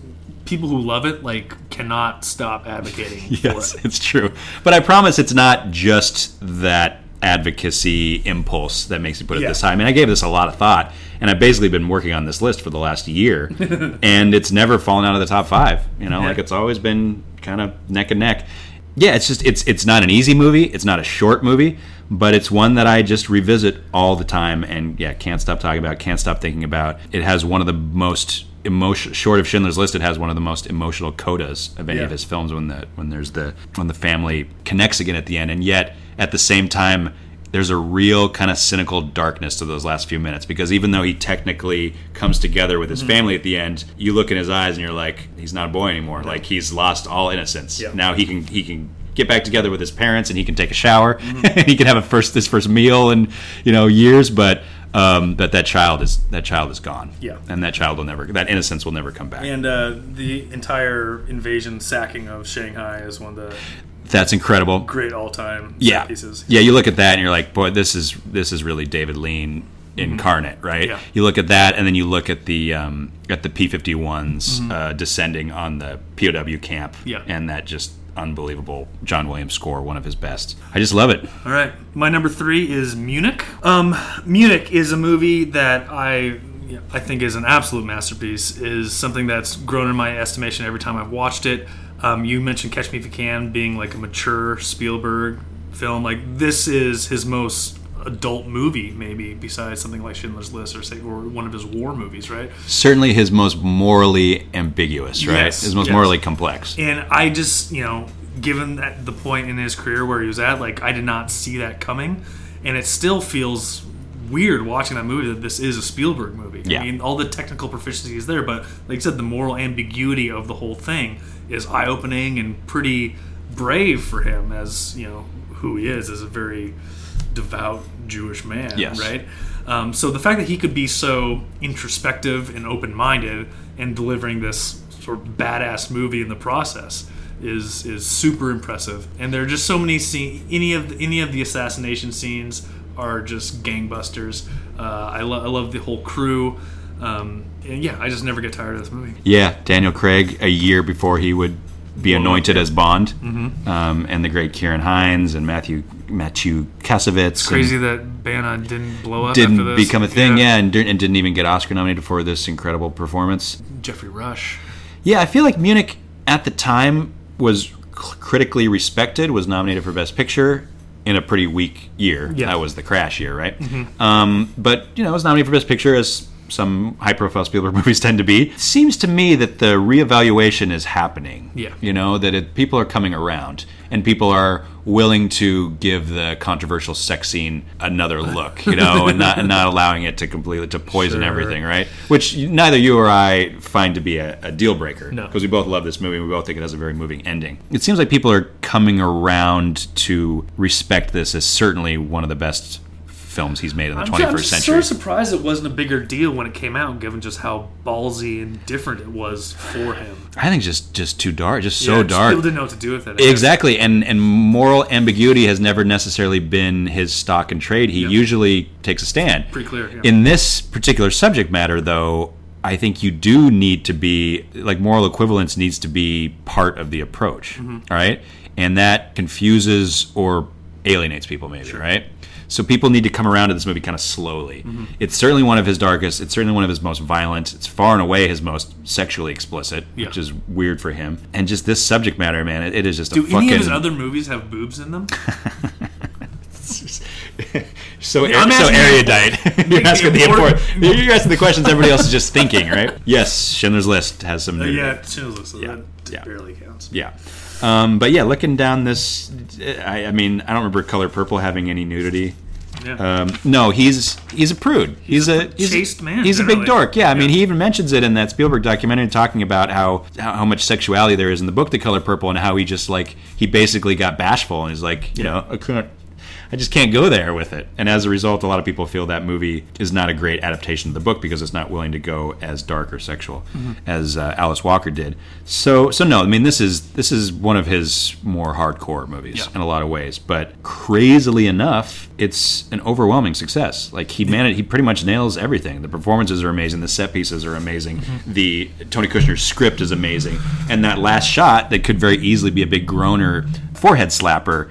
people who love it like cannot stop advocating yes, for it. it's true. But I promise it's not just that advocacy impulse that makes me put it Yeah. this high. I mean, I gave this a lot of thought, and I've basically been working on this list for the last year, and it's never fallen out of the top five. You know, Yeah. like it's always been kind of neck and neck. Yeah, it's just it's it's not an easy movie. It's not a short movie, but it's one that I just revisit all the time, and yeah, can't stop talking about, can't stop thinking about. It has one of the most emotion short of Schindler's List. It has one of the most emotional codas of any Yeah. of his films when the when there's the when the family connects again at the end, and yet at the same time. There's a real kind of cynical darkness to those last few minutes because even though he technically comes together with his Mm-hmm. family at the end, you look in his eyes and you're like, he's not a boy anymore. Like he's lost all innocence. Yeah. Now he can he can get back together with his parents and he can take a shower Mm-hmm. and he can have a first his first meal in you know years, but um, but that child is that child is gone. Yeah. and that child will never that innocence will never come back. And uh, the entire invasion sacking of Shanghai is one of the That's incredible. great all-time yeah. pieces. Yeah, you look at that and you're like, boy, this is this is really David Lean incarnate, right? Yeah. You look at that, and then you look at the um, at the P-51s Mm-hmm. uh, descending on the POW camp, Yeah. and that just unbelievable John Williams score, one of his best. I just love it. All right, my number three is Munich. Um, Munich is a movie that I I think is an absolute masterpiece. Is something that's grown in my estimation every time I've watched it. Um, you mentioned Catch Me If You Can being like a mature Spielberg film. Like this is his most adult movie, maybe besides something like Schindler's List or say or one of his war movies, right? Certainly his most morally ambiguous, right? Yes, his most yes. morally complex. And I just, you know, given that the point in his career where he was at, like I did not see that coming, and it still feels weird watching that movie that this is a Spielberg movie. Yeah. I mean, all the technical proficiency is there, but like I said, the moral ambiguity of the whole thing is eye-opening and pretty brave for him as you know who he is as a very devout Jewish man, Yes. right? Um, so the fact that he could be so introspective and open-minded and delivering this sort of badass movie in the process is is super impressive. And there are just so many scene any of the, any of the assassination scenes are just gangbusters. Uh, I, lo- I love the whole crew. Um, and yeah, I just never get tired of this movie. Yeah, Daniel Craig a year before he would be anointed as Bond, Mhm. um, and the great Ciarán Hinds and Matthew Matthew Kassovitz. Crazy that Bana didn't blow up. didn't this. become a thing, yeah, and, and didn't even get Oscar nominated for this incredible performance. Geoffrey Rush. Yeah, I feel like Munich at the time was critically respected, was nominated for Best Picture in a pretty weak year. Yeah. That was the crash year, right? Mhm. Um, but, you know, it was nominated for Best Picture as some high profile Spielberg movies tend to be. It seems to me that the reevaluation is happening. Yeah. You know, that it, people are coming around and people are willing to give the controversial sex scene another look, you know, and not and not allowing it to completely to poison Sure. everything, right? Which neither you or I find to be a, a deal breaker No. because we both love this movie and we both think it has a very moving ending. It seems like people are coming around to respect this as certainly one of the best films he's made in the I'm, 21st I'm century. sort of surprised it wasn't a bigger deal when it came out, given just how ballsy and different it was for him. I think just just too dark, just so just dark. People didn't know what to do with it. Exactly, and and moral ambiguity has never necessarily been his stock and trade. He usually takes a stand. Pretty clear, yeah. In this particular subject matter, though, I think you do need to be like moral equivalence needs to be part of the approach. Mhm. all right, and that confuses or alienates people, maybe, right? So people need to come around to this movie kind of slowly. Mhm. It's certainly one of his darkest. It's certainly one of his most violent. It's far and away his most sexually explicit, Yeah. which is weird for him. And just this subject matter, man, it, it is just Do a fucking. any of his other movies have boobs in them? so I'm so erudite. you're asking the important. important- You're asking the questions everybody else is just thinking, right? Yes, Schindler's List has some. Uh, yeah, Schindler's List, so Yeah, yeah. barely counts. Yeah. Um, but yeah, looking down this, I, I mean, I don't remember Color Purple having any nudity. Yeah. Um, no, he's he's a prude. He's, a, he's chaste man, He's a big dork. Yeah, I mean, he even mentions it in that Spielberg documentary, talking about how how how much sexuality there is in the book, The Color Purple, and how he just like he basically got bashful and he's like, you know, I couldn't. I just can't go there with it. And as a result, a lot of people feel that movie is not a great adaptation of the book because it's not willing to go as dark or sexual Mhm. as uh, Alice Walker did. So, so no, I mean this is this is one of his more hardcore movies Yeah. in a lot of ways. But crazily enough, it's an overwhelming success. Like he managed, he pretty much nails everything. The performances are amazing. The set pieces are amazing. Mm-hmm. The Tony Kushner's script is amazing. And that last shot that could very easily be a big groaner forehead slapper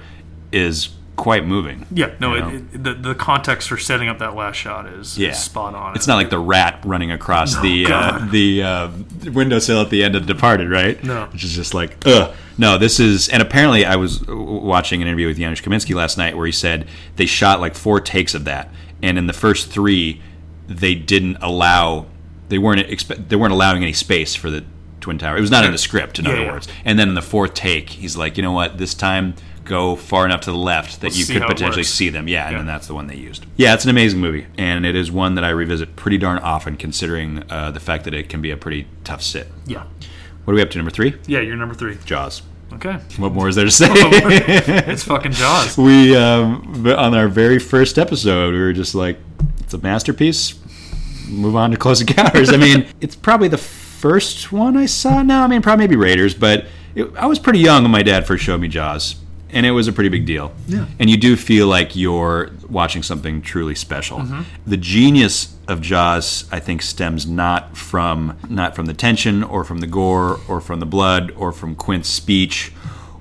is quite moving. Yeah, no, it, it, the the context for setting up that last shot is, Yeah, is spot on. It's not like the rat running across No, the uh, the uh, windowsill at the end of The Departed, right? No. which is just like, ugh. No, this is, and apparently I was watching an interview with Janusz Kaminski last night where he said they shot like four takes of that, and in the first three, they didn't allow, they weren't expe- they weren't allowing any space for the twin tower. It was not in the script, in Yeah, other yeah. words. And then in the fourth take, he's like, you know what, this time. Go far enough to the left that We'll you could potentially see them. Yeah, and then that's the one they used. Yeah, it's an amazing movie, and it is one that I revisit pretty darn often, considering uh, the fact that it can be a pretty tough sit. Yeah. What are we up to? Number three? Yeah, you're number three. Jaws. Okay. What more is there to say? It's fucking Jaws. We um, on our very first episode, we were just like, "It's a masterpiece." Move on to Close Encounters. I mean, it's probably the first one I saw. No, I mean, probably maybe Raiders, but it, I was pretty young when my dad first showed me Jaws, and it was a pretty big deal. Yeah. And you do feel like you're watching something truly special. Mhm. The genius of Jaws, I think, stems not from not from the tension or from the gore or from the blood or from Quint's speech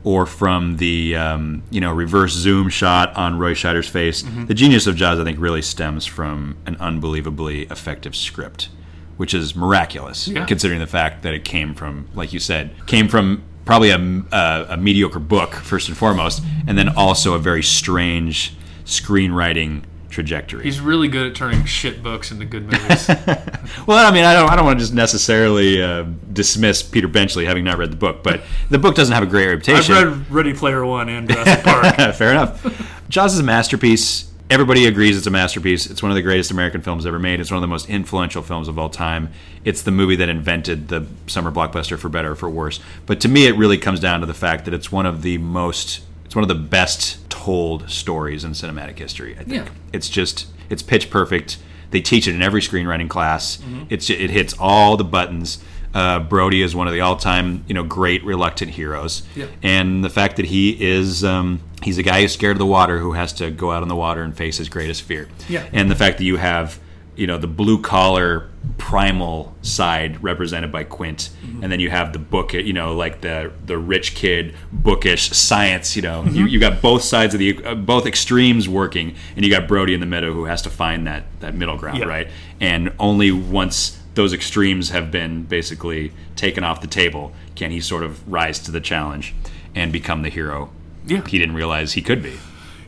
or from the um, you know reverse zoom shot on Roy Scheider's face. Mhm. The genius of Jaws, I think, really stems from an unbelievably effective script, which is miraculous Yeah. considering the fact that it came from, like you said, came from probably a, a, a mediocre book first and foremost, and then also a very strange screenwriting trajectory. He's really good at turning shit books into good movies. well, I mean, I don't, I don't want to just necessarily uh, dismiss Peter Benchley having not read the book, but the book doesn't have a great reputation. I've read Ready Player One and Jurassic Park. Fair enough. Jaws is a masterpiece. Everybody agrees it's a masterpiece. It's one of the greatest American films ever made. It's one of the most influential films of all time. It's the movie that invented the summer blockbuster for better or for worse. But to me, it really comes down to the fact that it's one of the most, it's one of the best told stories in cinematic history. I think Yeah. it's just, it's pitch perfect. They teach it in every screenwriting class. Mm-hmm. It's it hits all the buttons. Uh, Brody is one of the all-time, you know, great reluctant heroes, and the fact that he is um, he's a guy who's scared of the water who has to go out on the water and face his greatest fear. Yeah. And the fact that you have you know the blue collar primal side represented by Quint, and then you have the book, you know, like the the rich kid bookish science. You know, you, you got both sides of the uh, both extremes working, and you got Brody in the middle who has to find that that middle ground, right? And only once those extremes have been basically taken off the table can he sort of rise to the challenge and become the hero Yeah. he didn't realize he could be.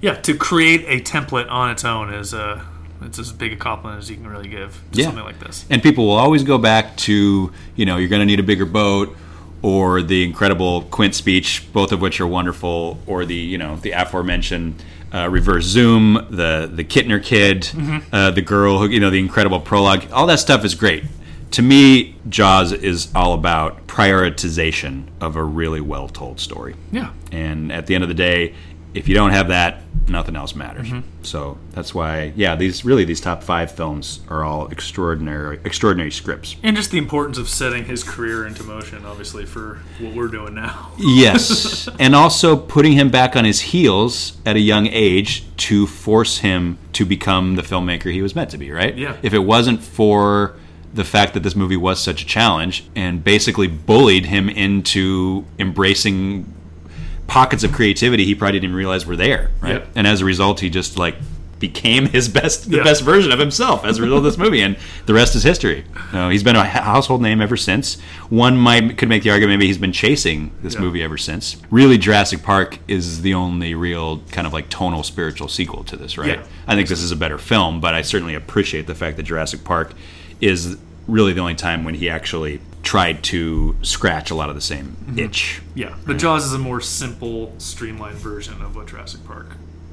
yeah, to create a template on its own is uh, it's as big a compliment as you can really give to Yeah. something like this. And people will always go back to, you know, you're going to need a bigger boat or the incredible Quint speech, both of which are wonderful, or the, you know, the aforementioned uh, reverse zoom, the the Kintner kid, uh, the girl, who, you know, the incredible prologue. All that stuff is great. To me, Jaws is all about prioritization of a really well told story. Yeah. And at the end of the day, if you don't have that, nothing else matters. Mm-hmm. So that's why, yeah, these really these top five films are all extraordinary, extraordinary scripts. And just the importance of setting his career into motion, obviously, for what we're doing now. Yes, and also putting him back on his heels at a young age to force him to become the filmmaker he was meant to be. Right? Yeah. If it wasn't for the fact that this movie was such a challenge and basically bullied him into embracing pockets of creativity he probably didn't even realize were there. Right? Yep. And as a result, he just like became his best the Yeah. best version of himself as a result of this movie and the rest is history uh, he's been a household name ever since one might could make the argument maybe he's been chasing this Yeah. movie ever since really jurassic park is the only real kind of like tonal spiritual sequel to this right Yeah. i think this is a better film but i certainly appreciate the fact that jurassic park is really the only time when he actually tried to scratch a lot of the same Mm-hmm. itch Yeah, but Jaws is a more simple, streamlined version of what Jurassic Park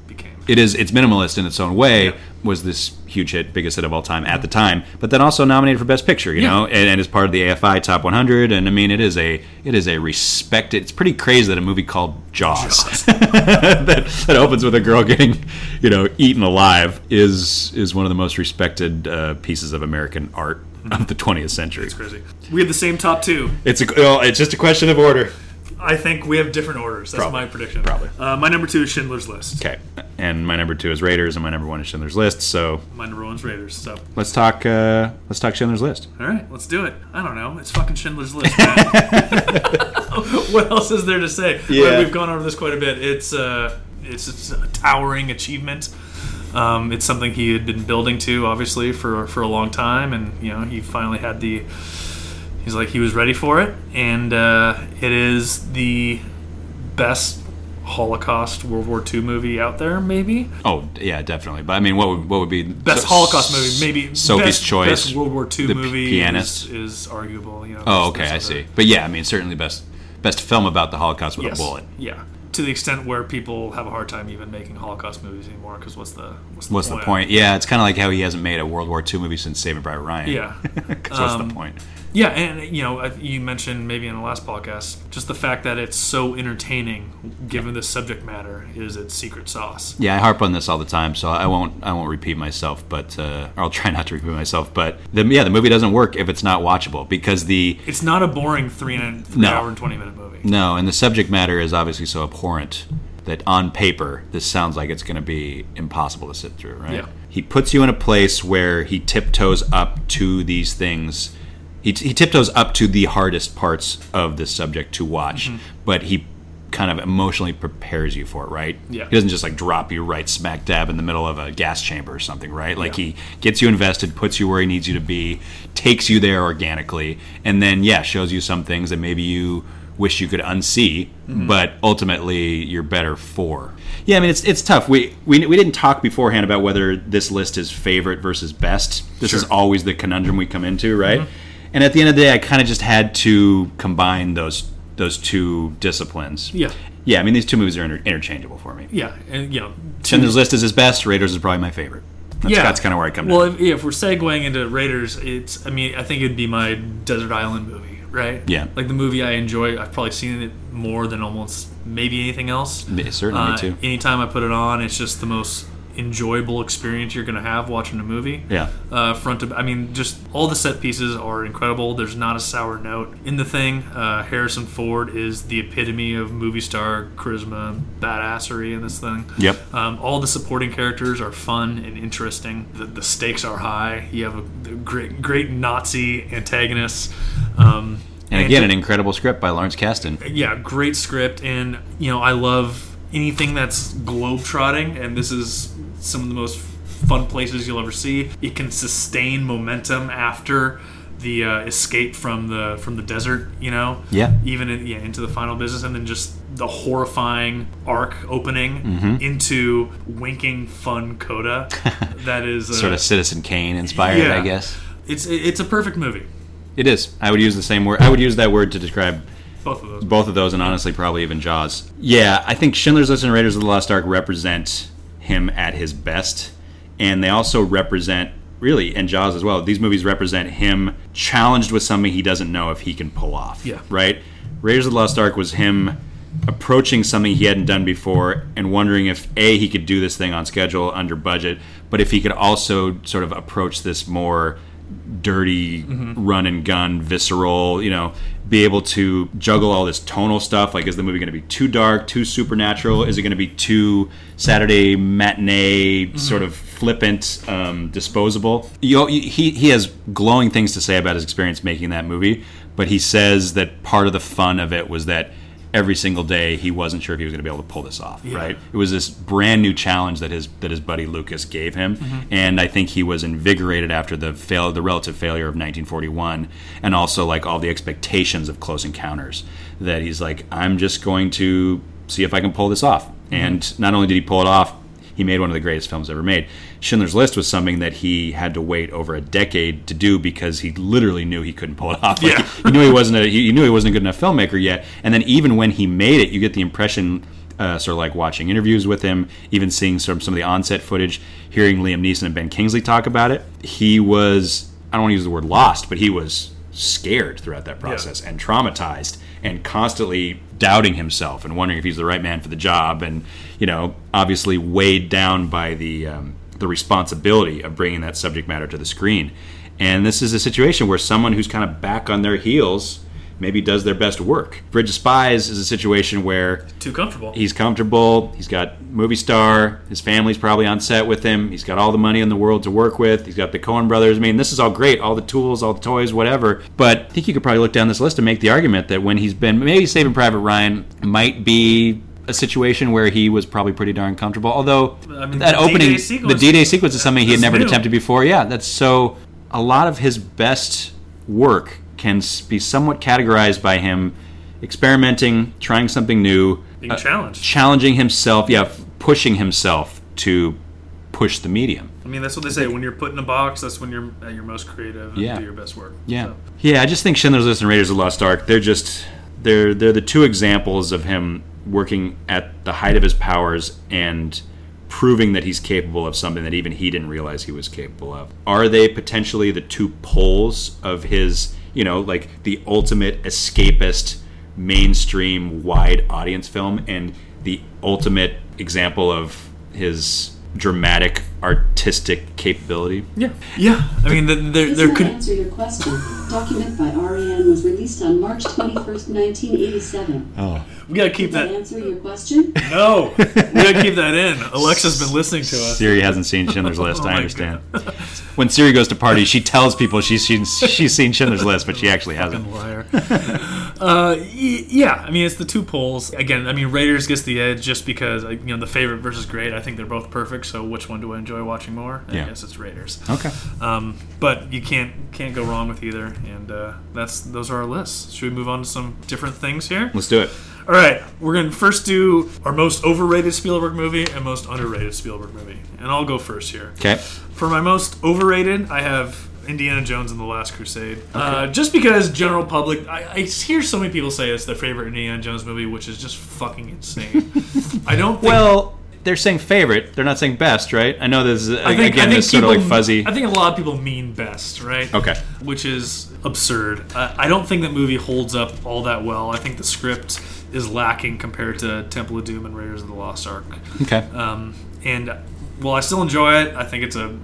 became. it is it's minimalist in its own way Yeah. Was this huge hit biggest hit of all time at the time but then also nominated for best picture you Yeah. know and, and is part of the afi top 100 and i mean it is a it is a respected it's pretty crazy that a movie called jaws, that, that opens with a girl getting you know eaten alive is is one of the most respected uh, pieces of american art of the 20th century It's crazy. We have the same top two. it's a well, it's just a question of order I think we have different orders. That's Probably. my prediction. Probably. Uh, my number two is Schindler's List. okay and my number two is raiders and my number one is schindler's list so My number one's Raiders. So, let's talk uh, let's talk schindler's list all right, let's do it. I don't know. It's fucking Schindler's List, what else is there to say? Yeah. We've gone over this quite a bit. It's uh, it's, it's a towering achievement. Um, it's something he had been building to, obviously, for for a long time, and you know, he finally had the. He's like he was ready for it, and uh, it is the best Holocaust World War II movie out there, maybe. Oh yeah, definitely. But I mean, what would what would be Best so- Holocaust movie, maybe Sophie's best, Choice, Best World War II The movie Pianist. is, is arguable. You know, Oh, okay, I see. But yeah, I mean, certainly best best film about the Holocaust with Yes. a bullet. Yeah, to the extent where people have a hard time even making Holocaust movies anymore, because what's the what's the What's point? the point? Yeah, it's kind of like how he hasn't made a World War II movie since Saving Private Ryan. Yeah. 'Cause what's Um, the point? Yeah, and you know, you mentioned maybe in the last podcast, just the fact that it's so entertaining, given the subject matter, is its secret sauce. Yeah, I harp on this all the time, so I won't I won't repeat myself, but uh, or I'll try not to repeat myself. But the, yeah, the movie doesn't work if it's not watchable because the It's not a boring three and three No. hour and twenty minute movie. No, and the subject matter is obviously so abhorrent that on paper this sounds like it's going to be impossible to sit through, right? Yeah. He puts you in a place where he tiptoes up to these things. He, he tiptoes up to the hardest parts of the subject to watch, Mm-hmm. but he kind of emotionally prepares you for it, right? Yeah. He doesn't just like drop you right smack dab in the middle of a gas chamber or something, right? Like Yeah. he gets you invested, puts you where he needs you to be, takes you there organically, and then yeah, shows you some things that maybe you wish you could unsee, Mhm. but ultimately you're better for. Yeah, I mean it's it's tough. We, we we didn't talk beforehand about whether this list is favorite versus best. This is always the conundrum we come into, right? Mhm. And at the end of the day, I kind of just had to combine those those two disciplines. Yeah. Yeah, I mean these two movies are inter- interchangeable for me. Yeah, and you know, Schindler's List is his best. Raiders is probably my favorite. That's, yeah, that's kind of where I come Well, if, if we're segueing into Raiders, it's I mean I think it'd be my desert island movie, right? Yeah. like the movie I enjoy. I've probably seen it more than almost maybe anything else. Me- certainly, me Uh, too. Anytime I put it on, it's just the most enjoyable experience you're going to have watching a movie. Yeah. Uh, front to, I mean, just all the set pieces are incredible. There's not a sour note in the thing. Uh, Harrison Ford is the epitome of movie star charisma, badassery in this thing. Yep. Um, all the supporting characters are fun and interesting. The, the stakes are high. You have a great, great Nazi antagonist. Um, And again, an incredible script by Lawrence Kasdan. yeah, great script, and you know I love anything that's globetrotting, and this is some of the most fun places you'll ever see. It can sustain momentum after the uh, escape from the from the desert, you know. Yeah. Even in, yeah, into the final business, and then just the horrifying arc opening Mhm. into winking fun coda. that is uh, Sort of Citizen Kane inspired, yeah. I guess. It's it's a perfect movie. It is. I would use the same word. I would use that word to describe Both of those. Both of those, and honestly, probably even Jaws. Yeah, I think Schindler's List and Raiders of the Lost Ark represent him at his best, and they also represent, really, and Jaws as well. These movies represent him challenged with something he doesn't know if he can pull off. Yeah. Right. Raiders of the Lost Ark was him approaching something he hadn't done before and wondering if a he could do this thing on schedule under budget, but if he could also sort of approach this more dirty Mhm. run and gun visceral you know be able to juggle all this tonal stuff like is the movie going to be too dark too supernatural is it going to be too saturday matinee sort of flippant um, disposable you he, he has glowing things to say about his experience making that movie but he says that part of the fun of it was that every single day he wasn't sure if he was going to be able to pull this off Yeah. right it was this brand new challenge that his that his buddy lucas gave him Mhm. and I think he was invigorated after the fail, the relative failure of 1941, and also like all the expectations of Close Encounters. That he's like, I'm just going to see if I can pull this off. And not only did he pull it off, he made one of the greatest films ever made. Schindler's List was something that he had to wait over a decade to do because he literally knew he couldn't pull it off. Like, Yeah. he knew he wasn't a, he knew he wasn't a good enough filmmaker yet. And then even when he made it, you get the impression, uh, sort of like watching interviews with him, even seeing some some of the onset footage, hearing Liam Neeson and Ben Kingsley talk about it. He was I don't want to use the word lost, but he was scared throughout that process and traumatized and constantly doubting himself and wondering if he's the right man for the job and you know obviously weighed down by the um, the responsibility of bringing that subject matter to the screen and this is a situation where someone who's kind of back on their heels maybe does their best work bridge of spies is a situation where Too comfortable. He's comfortable. He's got movie star. His family's probably on set with him. He's got all the money in the world to work with. He's got the Coen brothers. I mean, this is all great. All the tools, all the toys, whatever. But I think you could probably look down this list and make the argument that when he's been maybe Saving Private Ryan might be a situation where he was probably pretty darn comfortable. Although I mean, that the opening, D-Day sequence- the D-Day sequence is something he had never new. attempted before. Yeah, that's so. A lot of his best work can be somewhat categorized by him experimenting, trying something new, Being uh, challenging himself, yeah, f- pushing himself to push the medium. I mean, that's what they say. When you're put in a box, that's when you're at your most creative and Yeah. do your best work. Yeah, So, yeah. I just think Schindler's List and Raiders of the Lost Ark. They're just they're they're the two examples of him working at the height of his powers and proving that he's capable of something that even he didn't realize he was capable of. Are they potentially the two poles of his, you know, like the ultimate escapist mainstream wide audience film and the ultimate example of his dramatic artistic capability? yeah, yeah. I mean, the, there This there could answer your question. Document by REN was released on March 21st, 1987. Oh. we gotta keep Does that that. answer your question? No, we gotta keep that in. Alexa's been listening to us. Siri hasn't seen Schindler's List. Oh I understand. when Siri goes to parties, she tells people she's seen she's seen Schindler's List, but she actually hasn't. Liar. uh, yeah, I mean it's the two poles. Again, I mean Raiders gets the edge just because you know the favorite versus great. I think they're both perfect. So which one do I enjoy enjoy watching more, I Yeah. guess it's Raiders. Okay. Um, but you can't can't go wrong with either, and uh, that's those are our lists. Should we move on to some different things here? Let's do it. All right, we're gonna first do our most overrated Spielberg movie and most underrated Spielberg movie, and I'll go first here. Okay. For my most overrated, I have Indiana Jones and the Last Crusade. Uh, just because general public, I, I hear so many people say it's their favorite Indiana Jones movie, which is just fucking insane. I don't. Think, Well, they're saying favorite. They're not saying best, right? I know this is I think, again I think this sort of like fuzzy. I think a lot of people mean best, right? Okay. Which is absurd. Uh, I don't think that movie holds up all that well. I think the script is lacking compared to Temple of Doom and Raiders of the Lost Ark. Okay. Um, and while I still enjoy it, I think it's a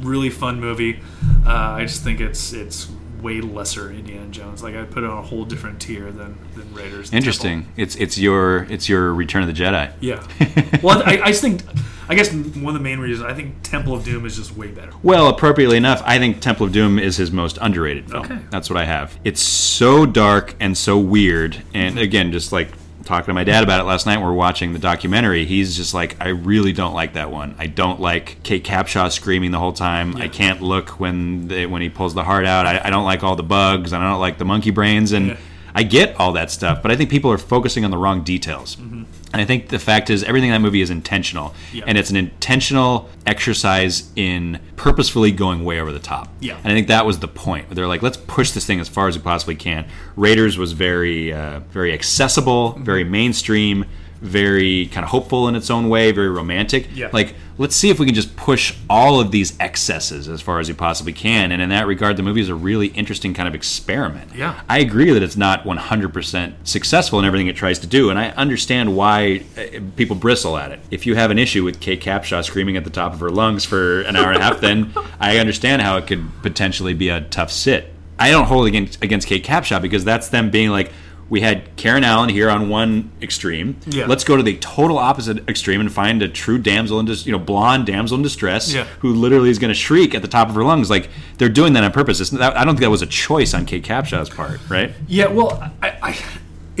really fun movie. Uh, I just think it's it's way lesser Indiana Jones. Like I put it on a whole different tier than, than Raiders. Interesting. It's it's your it's your Return of the Jedi. Yeah. Well, I, I just think, I guess one of the main reasons I think Temple of Doom is just way better. Well, appropriately enough, I think Temple of Doom is his most underrated film. Okay. That's what I have. It's so dark and so weird, and mm-hmm. again, just like talking to my dad about it last night, we we're watching the documentary. He's just like, I really don't like that one. I don't like Kate Capshaw screaming the whole time. I can't look when they, when he pulls the heart out. I, I don't like all the bugs, and I don't like the monkey brains, and Yeah. I get all that stuff, but I think people are focusing on the wrong details. Mm-hmm. And I think the fact is, everything in that movie is intentional, Yeah. and it's an intentional exercise in purposefully going way over the top. Yeah. And I think that was the point. They're like, let's push this thing as far as we possibly can. Raiders was very, uh, very accessible, Mm-hmm. very mainstream, very kind of hopeful in its own way, very romantic. Yeah. Like, let's see if we can just push all of these excesses as far as we possibly can. And in that regard, the movie is a really interesting kind of experiment. Yeah. I agree that it's not 100% successful in everything it tries to do, and I understand why uh, people bristle at it. If you have an issue with Kate Capshaw screaming at the top of her lungs for an hour and a half, then I understand how it could potentially be a tough sit. I don't hold against, against Kate Capshaw because that's them being like, we had Karen Allen here on one extreme. Yeah. Let's go to the total opposite extreme and find a true damsel in dis- you know blonde damsel in distress Yeah. who literally is going to shriek at the top of her lungs. Like they're doing that on purpose. That, I don't think that was a choice on Kate Capshaw's part, right? Yeah, well, I, I,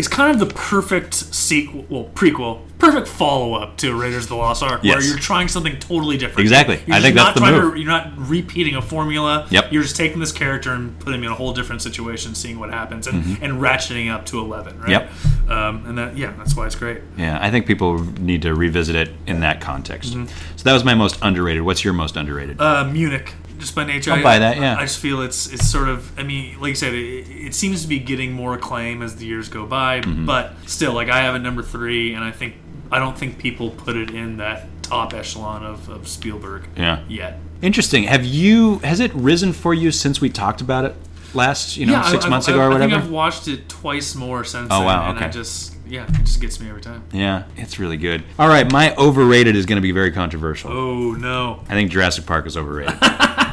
it's kind of the perfect sequel, well, prequel, perfect follow up to Raiders of the Lost Ark, where you're trying something totally different. Exactly. You're I think not that's the move. To, you're not repeating a formula. Yep. You're just taking this character and putting him in a whole different situation, seeing what happens, and, Mhm. and ratcheting up to eleven. Right. Yep. Um, and that, yeah, that's why it's great. Yeah, I think people need to revisit it in that context. Mhm. So that was my most underrated. What's your most underrated? Uh, Munich, just by nature. I'll I- buy that, yeah. I just feel it's it's sort of. I mean, like you said, it, it seems to be getting more acclaim as the years go by. Mhm. But still, like I have it number three, and I think I don't think people put it in that top echelon of, of Spielberg. Yeah. Yet. Interesting. Have you? Has it risen for you since we talked about it last? You know, yeah, six I, months ago or whatever. I think I've watched it twice more since. Oh, then, wow, And I just yeah, it just gets me every time. Yeah, it's really good. All right, my overrated is going to be very controversial. Oh no. I think Jurassic Park is overrated.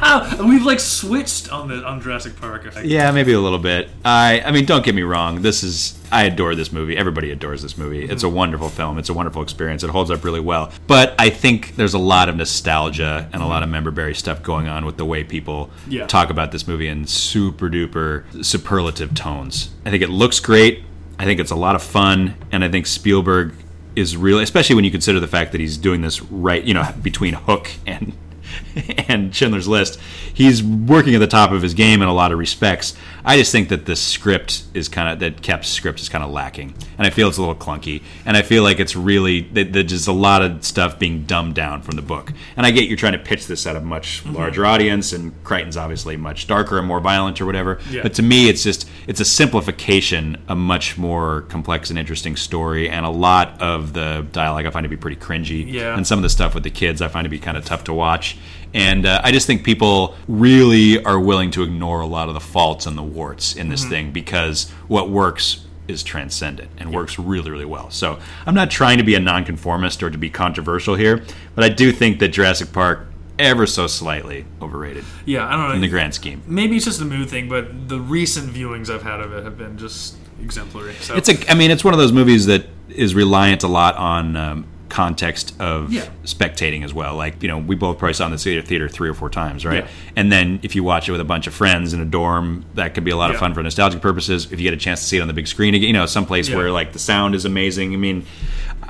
We've like switched on the on Jurassic Park. I think. yeah, maybe a little bit. I I mean, don't get me wrong. This is I adore this movie. Everybody adores this movie. It's a mm-hmm. wonderful film. It's a wonderful experience. It holds up really well. But I think there's a lot of nostalgia and a lot of mm-hmm. member berry stuff going on with the way people Yeah. talk about this movie in super duper superlative tones. I think it looks great. I think it's a lot of fun, and I think Spielberg is really, especially when you consider the fact that he's doing this right, you know, between Hook and and Schindler's List, he's working at the top of his game in a lot of respects. I just think that the script is kind of that Koepp's script is kind of lacking, and I feel it's a little clunky, and I feel like it's really that there's just a lot of stuff being dumbed down from the book. And I get you're trying to pitch this at a much mm-hmm. larger audience, and Crichton's obviously much darker and more violent or whatever. Yeah. But to me, it's just it's a simplification, a much more complex and interesting story, and a lot of the dialogue I find to be pretty cringy. Yeah. And some of the stuff with the kids I find to be kind of tough to watch. And uh, I just think people really are willing to ignore a lot of the faults and the warts in this Mhm. thing because what works is transcendent and works really, really well. So I'm not trying to be a nonconformist or to be controversial here, but I do think that Jurassic Park ever so slightly overrated. Yeah, I don't know. In the grand scheme. Maybe it's just a mood thing, but the recent viewings I've had of it have been just exemplary. So It's a. I mean, it's one of those movies that is reliant a lot on um, context of Yeah. spectating as well. Like, you know, we both probably saw in the theater, theater three or four times, right? Yeah. And then if you watch it with a bunch of friends in a dorm, that could be a lot of fun for nostalgic purposes. If you get a chance to see it on the big screen again, you know, someplace Yeah. where like the sound is amazing. I mean,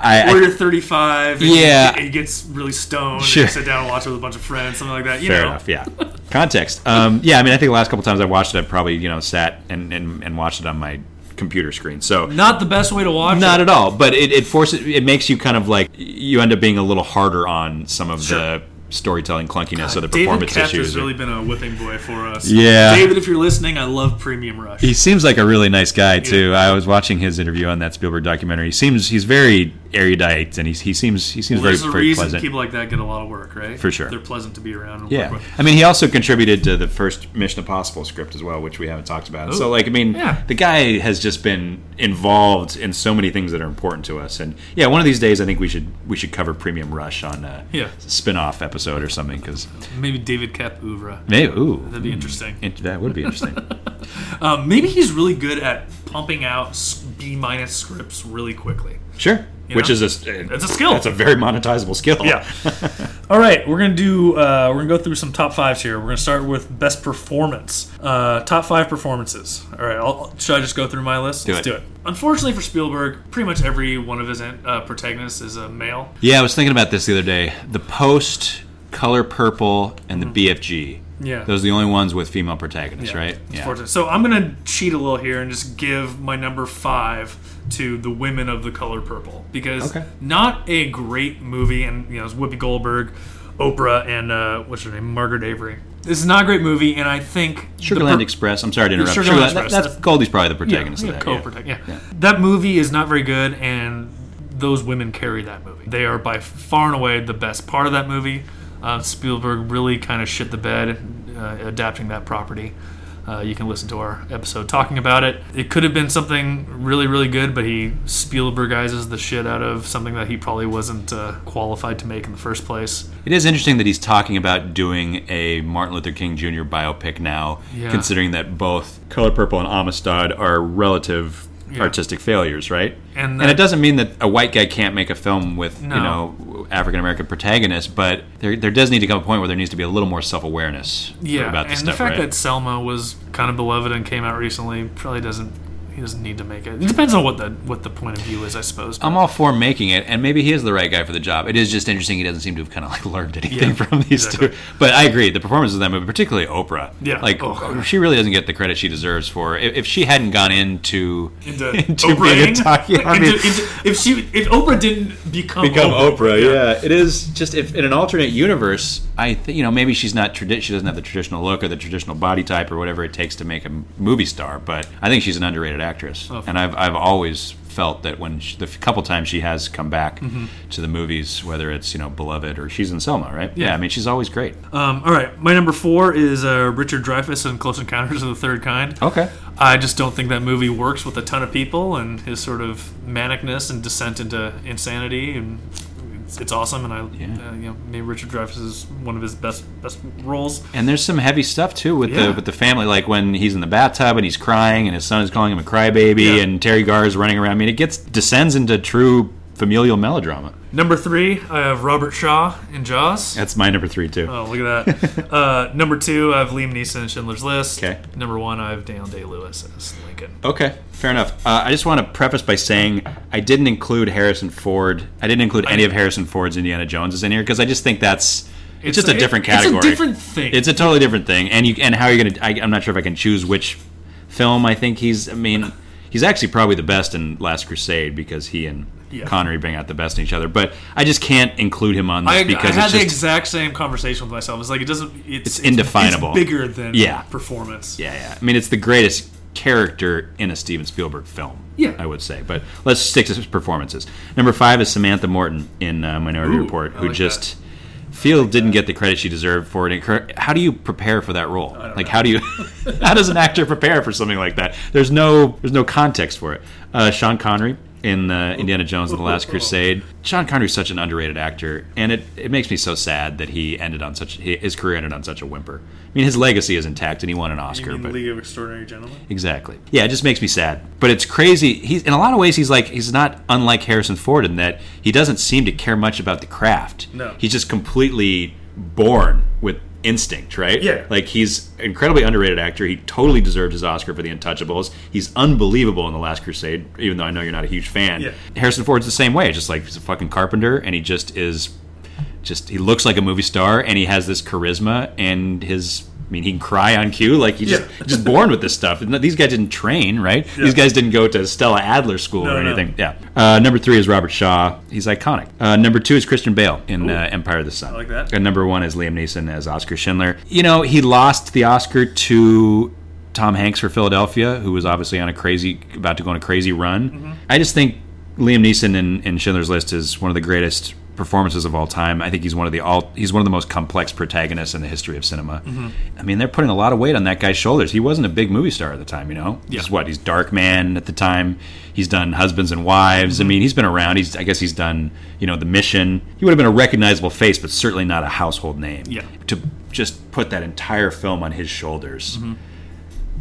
I, Or you're 35. Yeah. He gets really stoned. Sure. And you sit down and watch it with a bunch of friends, something like that. You Fair know. enough. Yeah. Context. Um, yeah. I mean, I think the last couple times I watched it, I probably you know sat and, and, and watched it on my computer screen. So Not the best way to watch not it. at all. But it, it forces it makes you kind of like you end up being a little harder on some of Sure. the storytelling clunkiness of the David performance Katz issues. has really been a whipping boy for us. Yeah. David, if you're listening, I love Premium Rush. He seems like a really nice guy too. I was watching his interview on that Spielberg documentary. He seems he's very erudite and he's, he seems he seems well, there's very a very reason pleasant. people like that get a lot of work, right? For sure. They're pleasant to be around and Yeah, work with. I mean, he also contributed to the first Mission Impossible script as well, which we haven't talked about. So, like, I mean, Yeah. the guy has just been involved in so many things that are important to us. And yeah, one of these days, I think we should we should cover Premium Rush on a Yeah. spin-off episode or something because Maybe David Koepp Ouvra. maybe ooh That'd be interesting. it- that would be interesting. Um, maybe he's really good at pumping out B minus scripts really quickly. sure, You which know? is a s- It's a skill. That's a very monetizable skill. Yeah. All right, we're gonna do. Uh, we're gonna go through some top fives here. We're gonna start with best performance. Uh, top five performances. All right. I'll, should I just go through my list? Do Let's it. do it. Unfortunately for Spielberg, pretty much every one of his uh, protagonists is a male. Yeah, I was thinking about this the other day. The Post, Color Purple, and the BFG. Mm-hmm. Yeah. those are the only ones with female protagonists, right? It's fortunate. So I'm gonna cheat a little here and just give my number five to the women of the color purple because Okay. not a great movie, and you know it's Whoopi Goldberg, Oprah, and uh, what's her name, Margaret Avery. This is not a great movie, and I think Sugarland per- Express. I'm sorry to interrupt. Sugarland Express, that- that's Goldie's probably the protagonist yeah, of that. co-protag- yeah. yeah. That movie is not very good, and those women carry that movie. They are by far and away the best part of that movie. Uh, Spielberg really kind of shit the bed uh, adapting that property. Uh, you can listen to our episode talking about it. It could have been something really, really good, but he Spielbergizes the shit out of something that he probably wasn't uh, qualified to make in the first place. It is interesting that he's talking about doing a Martin Luther King Jr. biopic now, Yeah. considering that both Color Purple and Amistad are relative Yeah. artistic failures, right? And And, it doesn't mean that a white guy can't make a film with No. you know African American protagonists, but there there does need to come a point where there needs to be a little more self awareness Yeah, about this and this the fact right? that Selma was kind of beloved and came out recently probably doesn't. He doesn't need to make it. It depends on what the what the point of view is, I suppose. I'm all for making it, and maybe he is the right guy for the job. It is just interesting he doesn't seem to have kind of like learned anything Yeah, from these exactly. two. But I agree, the performance of that movie, particularly Oprah, Yeah. like Oh. she really doesn't get the credit she deserves for. If, if she hadn't gone into into, into Oprah. being a talk, yeah, I mean, into- if she if Oprah didn't become become Oprah, Oprah, yeah. it is just if in an alternate universe, I think you know maybe she's not tradi- she doesn't have the traditional look or the traditional body type or whatever it takes to make a movie star, but I think she's an underrated actress, Oh. and I've I've always felt that when she, the couple times she has come back Mm-hmm. to the movies, whether it's you know Beloved or she's in Selma, right? Yeah, I mean she's always great. Um, all right, my number four is uh, Richard Dreyfuss in Close Encounters of the Third Kind. Okay. I just don't think that movie works with a ton of people and his sort of manicness and descent into insanity and. It's, it's awesome, and I, uh, you know, maybe Richard Dreyfuss is one of his best best roles. And there's some heavy stuff too with Yeah. the with the family, like when he's in the bathtub and he's crying, and his son is calling him a crybaby, Yeah. and Teri Garr is running around. I mean, it gets descends into true familial melodrama. Number three, I have Robert Shaw in Jaws. That's my number three too. Oh, look at that. uh, number two, I have Liam Neeson in Schindler's List. Okay. Number one, I have Daniel Day Lewis as Lincoln. Okay, fair enough. Uh, I just want to preface by saying I didn't include Harrison Ford. I didn't include any of Harrison Ford's Indiana Joneses in here because I just think that's it's, It's just a a- different it's a category. different thing. It's a totally different thing. And you and how are you gonna? I, I'm not sure if I can choose which film. I think he's. I mean, he's actually probably the best in Last Crusade because he and Yeah. Connery bring out the best in each other. But I just can't include him on this I, I because had it's the just exact same conversation with myself. It's like it doesn't. It's, It's indefinable. It's bigger than Yeah. performance. Yeah, yeah. I mean, it's the greatest character in a Steven Spielberg film. Yeah. I would say. But let's stick to his performances. Number five is Samantha Morton in uh, Minority Ooh, Report, who like just feel didn't get the credit she deserved for it. How do you prepare for that role? Like, how do you? how does an actor prepare for something like that? There's no there's no context for it. Uh, Sean Connery in uh, Indiana Jones and the Last Crusade. Sean Connery's such an underrated actor, and it, it makes me so sad that he ended on such his career ended on such a whimper. I mean, his legacy is intact, and he won an Oscar, but League of Extraordinary Gentlemen? Exactly. Yeah, it just makes me sad. But it's crazy. He's in a lot of ways he's like he's not unlike Harrison Ford in that he doesn't seem to care much about the craft. No. He's just completely born with instinct, right? Yeah. Like he's an incredibly underrated actor. He totally deserved his Oscar for The Untouchables. He's unbelievable in The Last Crusade, even though I know you're not a huge fan. Yeah. Harrison Ford's the same way. Just like he's a fucking carpenter and he just is just he looks like a movie star and he has this charisma and his I mean, he can cry on cue. Like he's just, Yeah. just born with this stuff. These guys didn't train, right? Yeah. These guys didn't go to Stella Adler school No, or no. anything. Yeah. Uh, number three is Robert Shaw. He's iconic. Uh, number two is Christian Bale in uh, Empire of the Sun. I like that. And number one is Liam Neeson as Oscar Schindler. You know, he lost the Oscar to Tom Hanks for Philadelphia, who was obviously on a crazy, about to go on a crazy run. Mm-hmm. I just think Liam Neeson in, in Schindler's List is one of the greatest performances of all time. I think he's one of the all he's one of the most complex protagonists in the history of cinema. Mm-hmm. I mean, they're putting a lot of weight on that guy's shoulders. He wasn't a big movie star at the time, you know. Yeah. He's what? He's Darkman at the time. He's done Husbands and Wives. I Mm-hmm. mean, he's been around. He's I guess he's done you know The Mission. He would have been a recognizable face, but certainly not a household name. Yeah. To just put that entire film on his shoulders,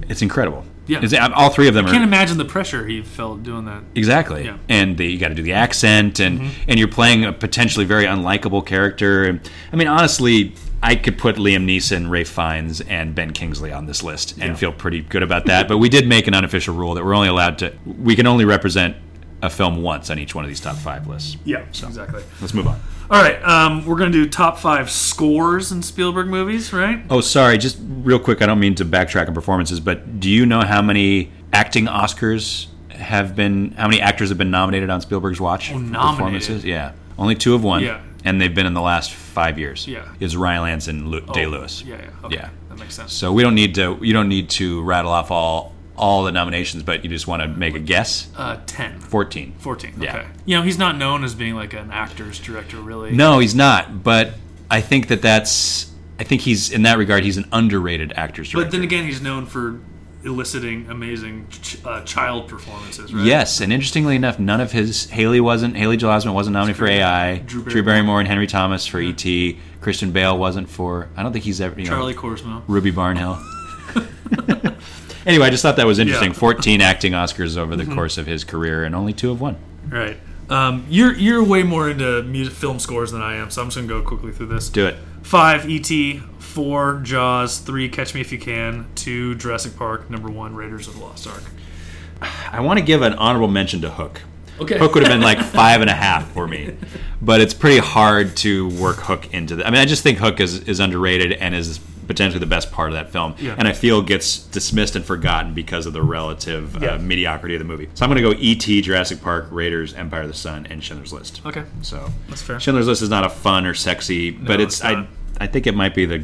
it's incredible. Mm-hmm. Yeah. It's- all three of them I are can't imagine the pressure he felt doing that. Exactly. Yeah. And the, you got to do the accent, and and you're playing a potentially very unlikable character. And I mean, honestly, I could put Liam Neeson, Ralph Fiennes, and Ben Kingsley on this list and Yeah. feel pretty good about that. but we did make an unofficial rule that we're only allowed to we can only represent a film once on each one of these top five lists. Yeah, exactly. Let's move on. All right, um, we're going to do top five scores in Spielberg movies, right? Oh, sorry. Just real quick. I don't mean to backtrack on performances, but do you know how many acting Oscars have been? How many actors have been nominated on Spielberg's watch? for nominated? performances? Yeah, only two have won. Yeah. and they've been in the last five years. Yeah. is Rylance and Lu- Day Lewis. Yeah, yeah. Okay. Yeah. That makes sense. So we don't need to. You don't need to rattle off all all the nominations, but you just want to make a guess. Uh, 10. Fourteen. 14. Yeah. Okay. You know, he's not known as being like an actor's director, really. No, he's not. But I think that that's. I think he's in that regard. He's an underrated actor's director. But then again, he's known for eliciting amazing ch- uh, child performances, right? Yes, and interestingly enough, none of his Haley wasn't Haley Joel Osment wasn't nominated for AI. Drew Drew Barrymore. Barrymore and Henry Thomas for E.T. Christian Bale wasn't for. I don't think he's ever. You Charlie know, Korsmo. Ruby Barnhill. anyway, I just thought that was interesting. Yeah. Mm-hmm. Fourteen acting Oscars over the course of his career, and only two have won. Right. Um, you're you're way more into music film scores than I am, so I'm just gonna go quickly through this. Do it. Five E.T., four Jaws, three Catch Me If You Can, two Jurassic Park, number one Raiders of the Lost Ark. I want to give an honorable mention to Hook. Okay. Hook would have been like five and a half for me, but it's pretty hard to work Hook into that. I mean, I just think Hook is, is underrated and is potentially the best part of that film, Yeah. and I feel gets dismissed and forgotten because of the relative Yeah. uh, mediocrity of the movie. So I'm going to go E.T., Jurassic Park, Raiders, Empire of the Sun, and Schindler's List. Okay. So That's fair. Schindler's List is not a fun or sexy, but it's, it's I. I think it might be the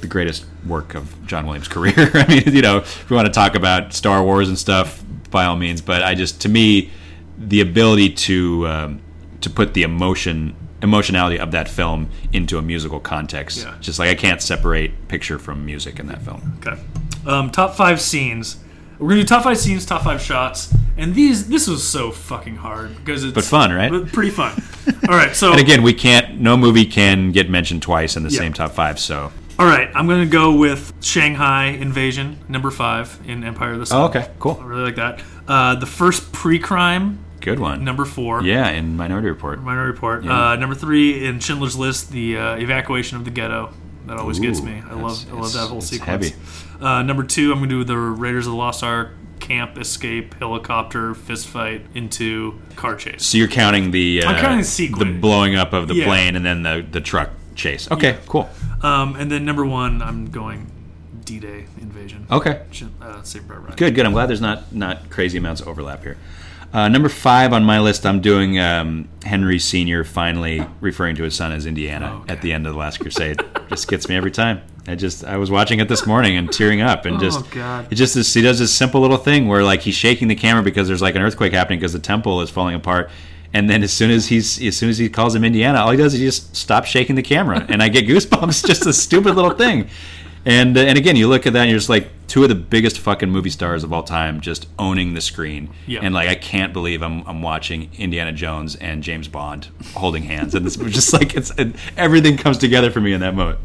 the greatest work of John Williams' career. I mean, you know, if we want to talk about Star Wars and stuff, by all means. But I just, to me, the ability to um, to put the emotion emotionality of that film into a musical context, Yeah. just like I can't separate picture from music in that film. Okay. Um, top five scenes. We're gonna do top five scenes, top five shots, and these. This was so fucking hard because it's But fun, right? but Pretty fun. All right, so And again, we can't. No movie can get mentioned twice in the Yeah. same top five. So, all right, I'm gonna go with Shanghai Invasion, number five in Empire of the Sun. oh, okay, cool, I really like that. Uh, the first pre-crime, good one. number four. yeah, in Minority Report. Minority Report. Yeah. Uh, number three in Schindler's List, the uh, evacuation of the ghetto. That always gets me. I love, I love that whole it's sequence. heavy. Uh, number two, I'm gonna do the Raiders of the Lost Ark camp escape helicopter fist fight into car chase. So you're counting the uh, I'm counting the sequence. the blowing up of the Yeah. plane, and then the the truck chase. Okay, cool. Um, and then number one, I'm going D-Day invasion. Okay, Uh, Saving Private Ryan. good, good. I'm glad there's not not crazy amounts of overlap here. Uh, number five on my list, I'm doing um, Henry Senior finally referring to his son as Indiana Okay. at the end of the Last Crusade. just gets me every time. I just I was watching it this morning and tearing up and just Oh, God. it just is, he does this simple little thing where like he's shaking the camera because there's like an earthquake happening because the temple is falling apart. And then as soon as he's as soon as he calls him Indiana, all he does is he just stops shaking the camera, and I get goosebumps. just a stupid little thing, And uh, and again, you look at that and you're just like two of the biggest fucking movie stars of all time just owning the screen. Yeah. And like I can't believe I'm I'm watching Indiana Jones and James Bond holding hands, and this was just like it's it, everything comes together for me in that moment.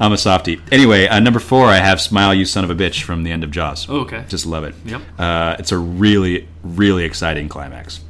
I'm a softie. Anyway, uh, number four, I have "Smile, You Son of a Bitch" from the end of Jaws. Oh, okay. Just love it. Yep. Uh, it's a really, really exciting climax.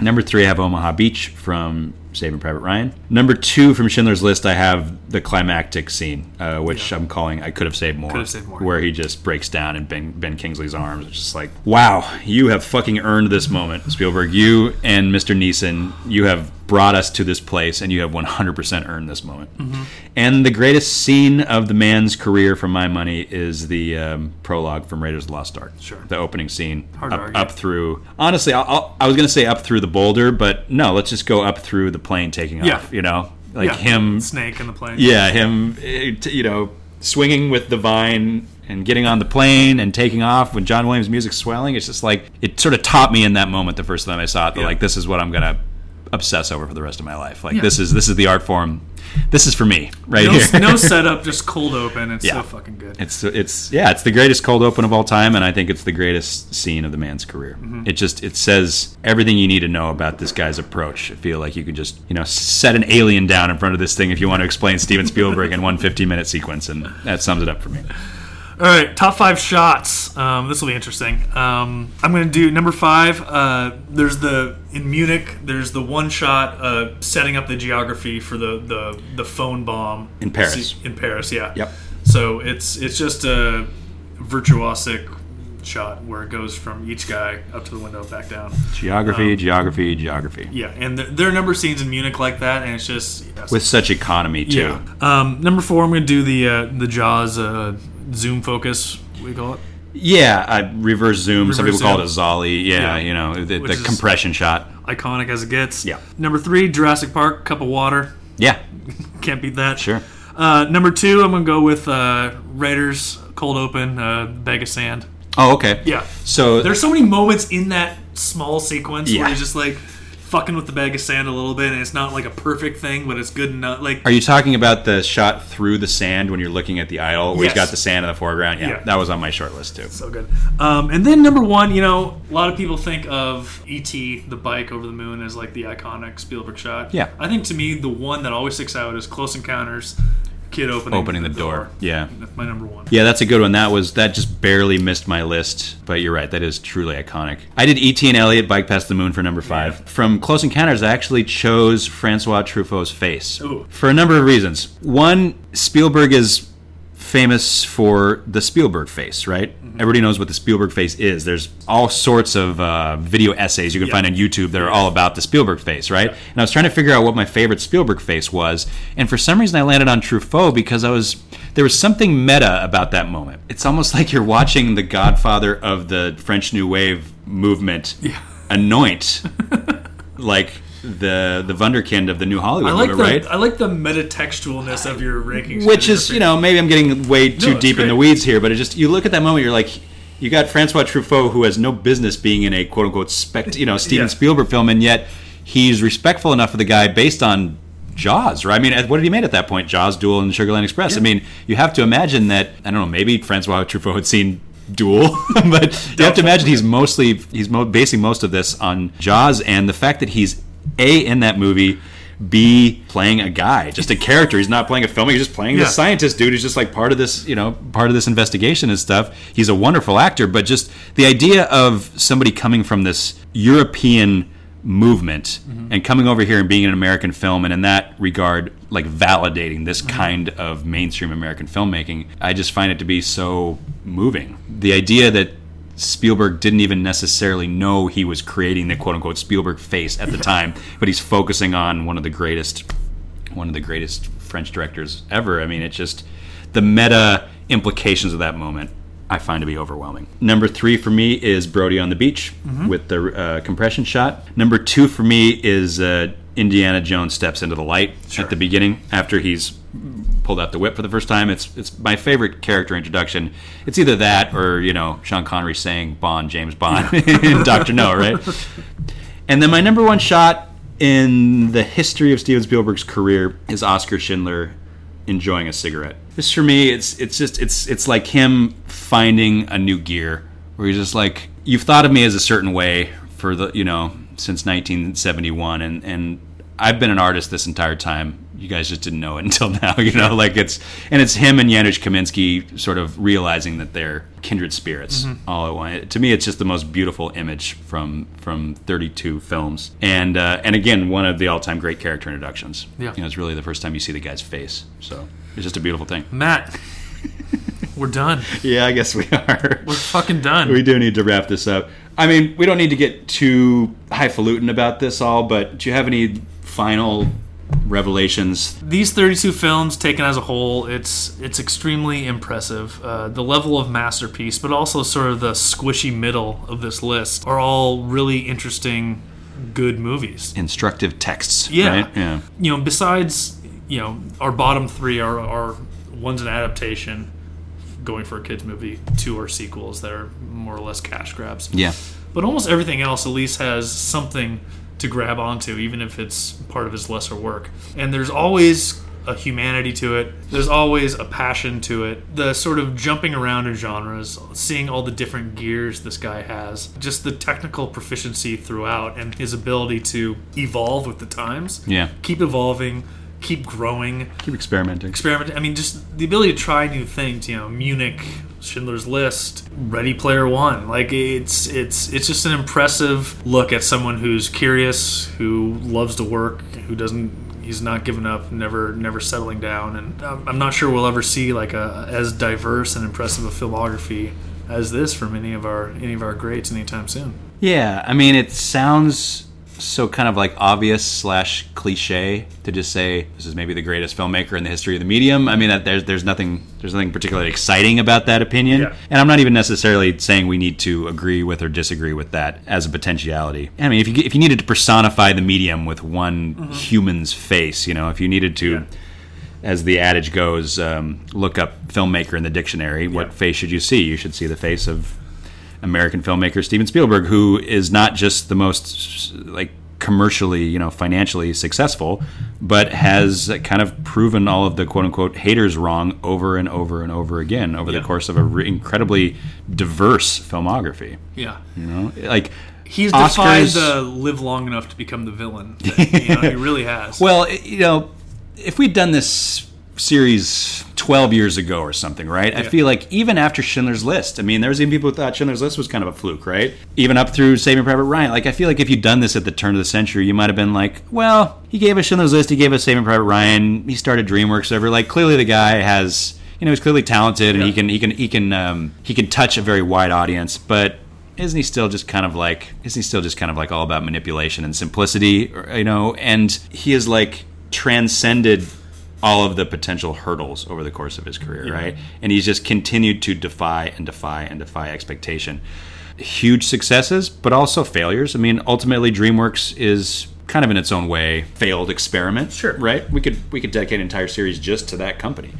Number three, I have Omaha Beach from Saving Private Ryan. Number two from Schindler's List, I have the climactic scene, uh, which I'm calling "I Could Have Saved More," Could Have Saved More. where he just breaks down in Ben, ben Kingsley's arms. It's just like, wow, you have fucking earned this moment, Spielberg. You and Mr. Neeson, you have brought us to this place, and you have 100% earned this moment. Mm-hmm. And the greatest scene of the man's career, for my money, is the um, prologue from Raiders of the Lost Ark. Sure. The opening scene. Up, up through. Honestly, I'll, I'll, I was going to say up through the boulder, but no, let's just go up through the plane taking Yeah. off, you know? Like Yeah. him. Snake in the plane. Yeah, him, eh, you know, swinging with the vine and getting on the plane and taking off when John Williams' music's swelling. It's just like, it sort of taught me in that moment the first time I saw it that, Yeah. like, this is what I'm going to obsess over for the rest of my life. Like, Yeah. this is this is the art form. This is for me, right No, here. no setup, just cold open. It's Yeah. so fucking good. It's it's yeah, it's the greatest cold open of all time, and I think it's the greatest scene of the man's career. Mm-hmm. It just it says everything you need to know about this guy's approach. I feel like you could just you know set an alien down in front of this thing if you want to explain Steven Spielberg in one 15 minute sequence, and that sums it up for me. All right, top five shots. Um, this will be interesting. Um, I'm going to do number five. Uh, there's the in Munich. There's the one shot uh, setting up the geography for the the, the phone bomb In Paris. In Paris, yeah. Yep. So it's it's just a virtuosic shot where it goes from each guy up to the window, back down. Geography, Um, geography, geography. Yeah, and th- there are a number of scenes in Munich like that, and it's just yes. With such economy too. yeah. Um, number four, I'm going to do the uh, the Jaws uh, zoom focus. What do you call it? Yeah, uh, reverse zoom. Some Reverse people call it a. Zolly. Yeah, Yeah. you know the, the compression shot. Iconic as it gets. Yeah. Number three, Jurassic Park, cup of water. Yeah, Can't beat that. sure. Uh, number two, I'm gonna go with uh, Raiders cold open, uh, bag of sand. Oh, okay. Yeah. So There's so many moments in that small sequence Yeah. where he's just like fucking with the bag of sand a little bit, and it's not like a perfect thing, but it's good enough. Like Are you talking about the shot through the sand when you're looking at the idol? Where Yes. he's got the sand in the foreground. Yeah, Yeah. that was on my short list too. so good. Um, and then number one, you know, a lot of people think of E.T. the bike over the moon as like the iconic Spielberg shot. Yeah. I think to me the one that always sticks out is Close Encounters, kid opening Opening the door. Yeah. That's my number one. Yeah, that's a good one. That was that just barely missed my list, but you're right. That is truly iconic. I did E.T. and Elliott bike past the moon for number five. From Close Encounters, I actually chose Francois Truffaut's face Ooh. for a number of reasons. One, Spielberg is famous for the Spielberg face, right? Everybody knows what the Spielberg face is. There's all sorts of uh, video essays you can Yeah. find on YouTube that are all about the Spielberg face, right? And I was trying to figure out what my favorite Spielberg face was, and for some reason I landed on Truffaut because I was there was something meta about that moment. It's almost like you're watching the Godfather of the French New Wave movement yeah. anoint like the the Wunderkind of the New Hollywood I like movement, the right? I like the metatextualness of your rankings. which is you know maybe I'm getting way too it's deep in the weeds here, but it just you look at that moment, you're like, you got Francois Truffaut who has no business being in a quote unquote spect, you know Steven Yeah. Spielberg film, and yet he's respectful enough of the guy based on Jaws, right? I mean, what did he made at that point? Jaws, Duel, and Sugarland Express. I mean, you have to imagine that I don't know, maybe Francois Truffaut had seen. Duel, but you have to imagine he's mostly he's mo- basing most of this on Jaws and the fact that he's a in that movie, b playing a guy, just a character. He's not playing a film. He's just playing Yeah. the scientist dude. Who's just like part of this, you know, part of this investigation and stuff. He's a wonderful actor, but just the idea of somebody coming from this European movement mm-hmm. and coming over here and being an American film, and in that regard, like validating this mm-hmm. kind of mainstream American filmmaking, I just find it to be so moving. The idea that Spielberg didn't even necessarily know he was creating the quote unquote Spielberg face at the time, but he's focusing on one of the greatest one of the greatest French directors ever. I mean, it's just the meta implications of that moment I find to be overwhelming. Number three for me is Brody on the beach with the uh, compression shot. Number two for me is uh, Indiana Jones steps into the light at the beginning after he's pulled out the whip for the first time. It's it's my favorite character introduction. It's either that or you know Sean Connery saying Bond, James Bond in Doctor No, right? And then my number one shot in the history of Steven Spielberg's career is Oscar Schindler enjoying a cigarette. This for me, it's it's just it's it's like him finding a new gear where he's just like, you've thought of me as a certain way for the you know since 1971, and and I've been an artist this entire time. You guys just didn't know it until now, you know. Like it's and it's him and Janusz Kaminski sort of realizing that they're kindred spirits all at once. To me, it's just the most beautiful image from from 32 films, and uh, and again, one of the all-time great character introductions. Yeah. you know, it's really the first time you see the guy's face, so it's just a beautiful thing. Matt, we're done. Yeah, I guess we are. We're fucking done. We do need to wrap this up. I mean, we don't need to get too highfalutin about this all, but do you have any final revelations? These 32 films, taken as a whole, it's it's extremely impressive. Uh, the level of masterpiece, but also sort of the squishy middle of this list, are all really interesting, good movies. Instructive texts, Yeah. right? Yeah. You know, besides you know our bottom three are are one's an adaptation, going for a kids movie. Two are sequels that are more or less cash grabs. Yeah. But almost everything else at least has something to grab onto, even if it's part of his lesser work. And there's always a humanity to it. There's always a passion to it. The sort of jumping around in genres, seeing all the different gears this guy has, just the technical proficiency throughout, and his ability to evolve with the times. Yeah. Keep evolving, keep growing, Keep experimenting. experiment. I mean, just the ability to try new things. You know, Munich, Schindler's List, Ready Player One. Like it's it's it's just an impressive look at someone who's curious, who loves to work, who doesn't. He's not giving up, never never settling down, and I'm I'm not sure we'll ever see like a as diverse and impressive a filmography as this from any of our any of our greats anytime soon. Yeah, I mean, it sounds so kind of like obvious slash cliche to just say this is maybe the greatest filmmaker in the history of the medium. I mean, that there's there's nothing there's nothing particularly exciting about that opinion, Yeah. and I'm not even necessarily saying we need to agree with or disagree with that as a potentiality. I mean, if you if you needed to personify the medium with one human's face, you know, if you needed to. As the adage goes, um, look up filmmaker in the dictionary. What face should you see? You should see the face of American filmmaker Steven Spielberg, who is not just the most like commercially, you know, financially successful, but has kind of proven all of the quote unquote haters wrong over and over and over again over Yeah. the course of a re- incredibly diverse filmography. Yeah. You know, like He's defied Oscars- the live long enough to become the villain. you know, he really has. Well, you know, if we'd done this series 12 years ago or something, right? I feel like even after Schindler's List, I mean, there was even people who thought Schindler's List was kind of a fluke, right? Even up through Saving Private Ryan. Like, I feel like if you'd done this at the turn of the century, you might have been like, well, he gave us Schindler's List, he gave us Saving Private Ryan, he started DreamWorks, whatever. Like, clearly the guy has, you know, he's clearly talented and he can, he can, he can, um, he can touch a very wide audience, but isn't he still just kind of like isn't he still just kind of like all about manipulation and simplicity you know and he has like transcended all of the potential hurdles over the course of his career right and he's just continued to defy and defy and defy expectation huge successes but also failures i mean ultimately dreamworks is kind of in its own way failed experiment Sure. right we could we could dedicate an entire series just to that company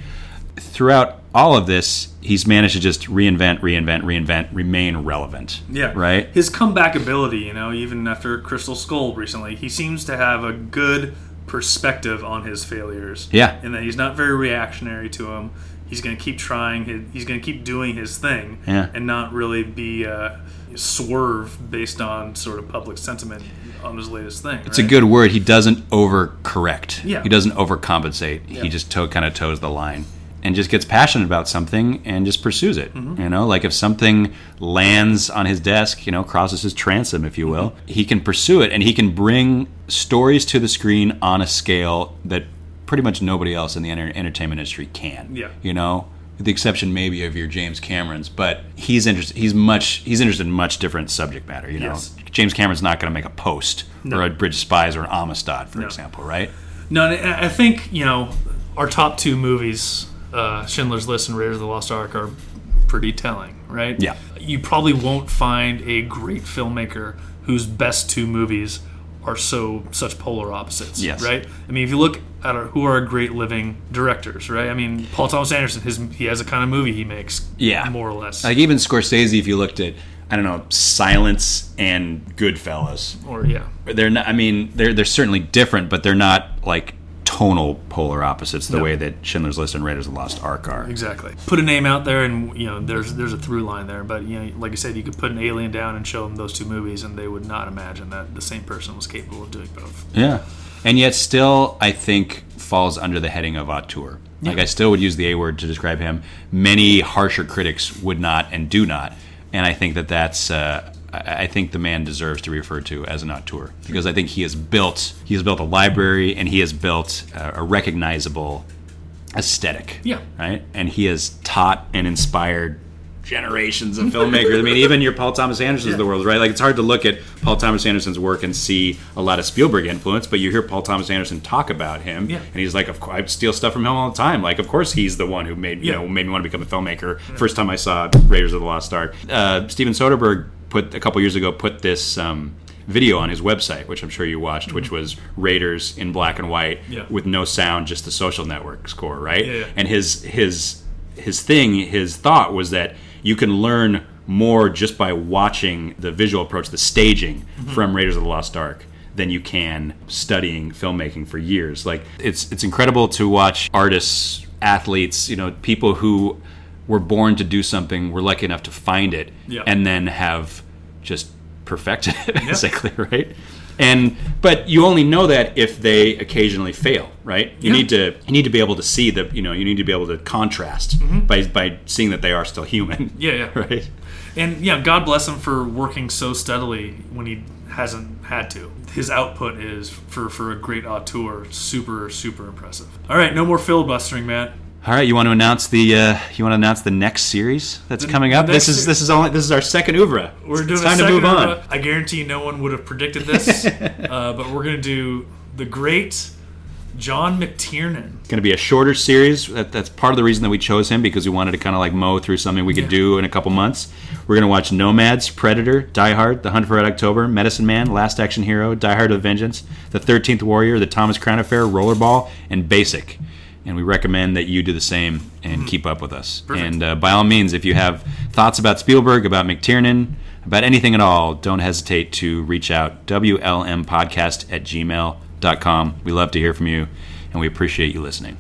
throughout all of this, he's managed to just reinvent, reinvent, reinvent, remain relevant. Yeah. Right? His comeback ability, you know, even after Crystal Skull recently, he seems to have a good perspective on his failures. Yeah. And that he's not very reactionary to them. He's going to keep trying. He's going to keep doing his thing. Yeah. And not really be uh, swerve based on sort of public sentiment on his latest thing. It's a good word. He doesn't overcorrect. Yeah. He doesn't overcompensate. Yeah. He just toe, kind of toes the line and just gets passionate about something and just pursues it. Mm-hmm. You know, like if something lands on his desk, you know, crosses his transom, if you will, Mm-hmm. he can pursue it and he can bring stories to the screen on a scale that pretty much nobody else in the enter- entertainment industry can. Yeah. You know, with the exception maybe of your James Camerons, but he's interested. He's much. He's interested in much different subject matter. You know, Yes. James Cameron's not going to make a Post No. or a Bridge Spies or an Amistad, for No. example, right? No, I I think you know our top two movies, uh, Schindler's List and Raiders of the Lost Ark, are pretty telling, right? Yeah. You probably won't find a great filmmaker whose best two movies are so such polar opposites. Yes. Right. I mean, if you look at our, who are great living directors, right? I mean, Paul Thomas Anderson, his he has a kind of movie he makes. Yeah. More or less. Like even Scorsese, if you looked at, I don't know, Silence and Goodfellas, or yeah. they're not. I mean, they're they're certainly different, but they're not like tonal polar opposites, the No. way that Schindler's List and Raiders of the Lost Ark are. Exactly. Put a name out there, and you know, there's there's a through line there. But you know, like I said, you could put an alien down and show them those two movies, and they would not imagine that the same person was capable of doing both. Yeah. And yet, still, I think falls under the heading of auteur. Like, Yeah. I still would use the A word to describe him. Many harsher critics would not and do not. And I think that that's. Uh, I think the man deserves to be referred to as an auteur because I think he has built he has built a library and he has built a, a recognizable aesthetic. Yeah. Right. And he has taught and inspired generations of filmmakers. I mean, even your Paul Thomas Andersons of the world, right? Like it's hard to look at Paul Thomas Anderson's work and see a lot of Spielberg influence, but you hear Paul Thomas Anderson talk about him, Yeah. and he's like, "Of course, I steal stuff from him all the time. Like, of course, he's the one who made you Yeah. know made me want to become a filmmaker." First time I saw Raiders of the Lost Ark, uh, Steven Soderbergh put a couple years ago put this. Um, video on his website which i'm sure you watched which was raiders in black and white Yeah. with no sound just the social network score right Yeah, yeah. and his his his thing his thought was that you can learn more just by watching the visual approach the staging from raiders of the lost ark than you can studying filmmaking for years like it's it's incredible to watch artists athletes you know people who were born to do something we're lucky enough to find it Yeah. and then have just perfected it basically right and but you only know that if they occasionally fail right you Yeah. need to you need to be able to see the you know you need to be able to contrast mm-hmm. by by seeing that they are still human Yeah, yeah. right And yeah, God bless him for working so steadily when he hasn't had to. His output is for for a great auteur super super impressive. All right, no more filibustering, Matt. All right you want to announce the uh, you want to announce the next series that's The- coming up this is this is only this is our second oeuvre We're it's doing time a to move on. I guarantee no one would have predicted this, uh, but we're gonna do the great John McTiernan. It's going to be a shorter series. That, that's part of the reason that we chose him because we wanted to kind of like mow through something we could Yeah. do in a couple months. We're going to watch Nomads, Predator, Die Hard, The Hunt for Red October, Medicine Man, Last Action Hero, Die Hard with Vengeance, The Thirteenth Warrior, The Thomas Crown Affair, Rollerball, and Basic. And we recommend that you do the same and keep up with us. Perfect. And uh, by all means, if you have thoughts about Spielberg, about McTiernan, about anything at all, don't hesitate to reach out. WLMpodcast at gmail.com. We love to hear from you, and we appreciate you listening.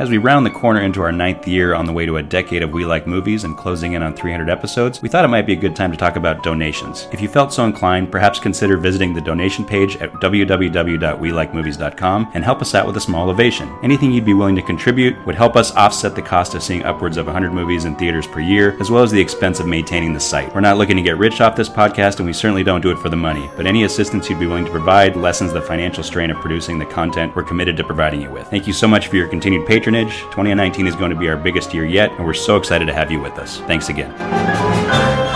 As we round the corner into our ninth year on the way to a decade of We Like Movies and closing in on 300 episodes, we thought it might be a good time to talk about donations. If you felt so inclined, perhaps consider visiting the donation page at www.welikemovies.com and help us out with a small ovation. Anything you'd be willing to contribute would help us offset the cost of seeing upwards of 100 movies in theaters per year, as well as the expense of maintaining the site. We're not looking to get rich off this podcast, and we certainly don't do it for the money, but any assistance you'd be willing to provide lessens the financial strain of producing the content we're committed to providing you with. Thank you so much for your continued patronage. 2019 is going to be our biggest year yet, and we're so excited to have you with us. Thanks again.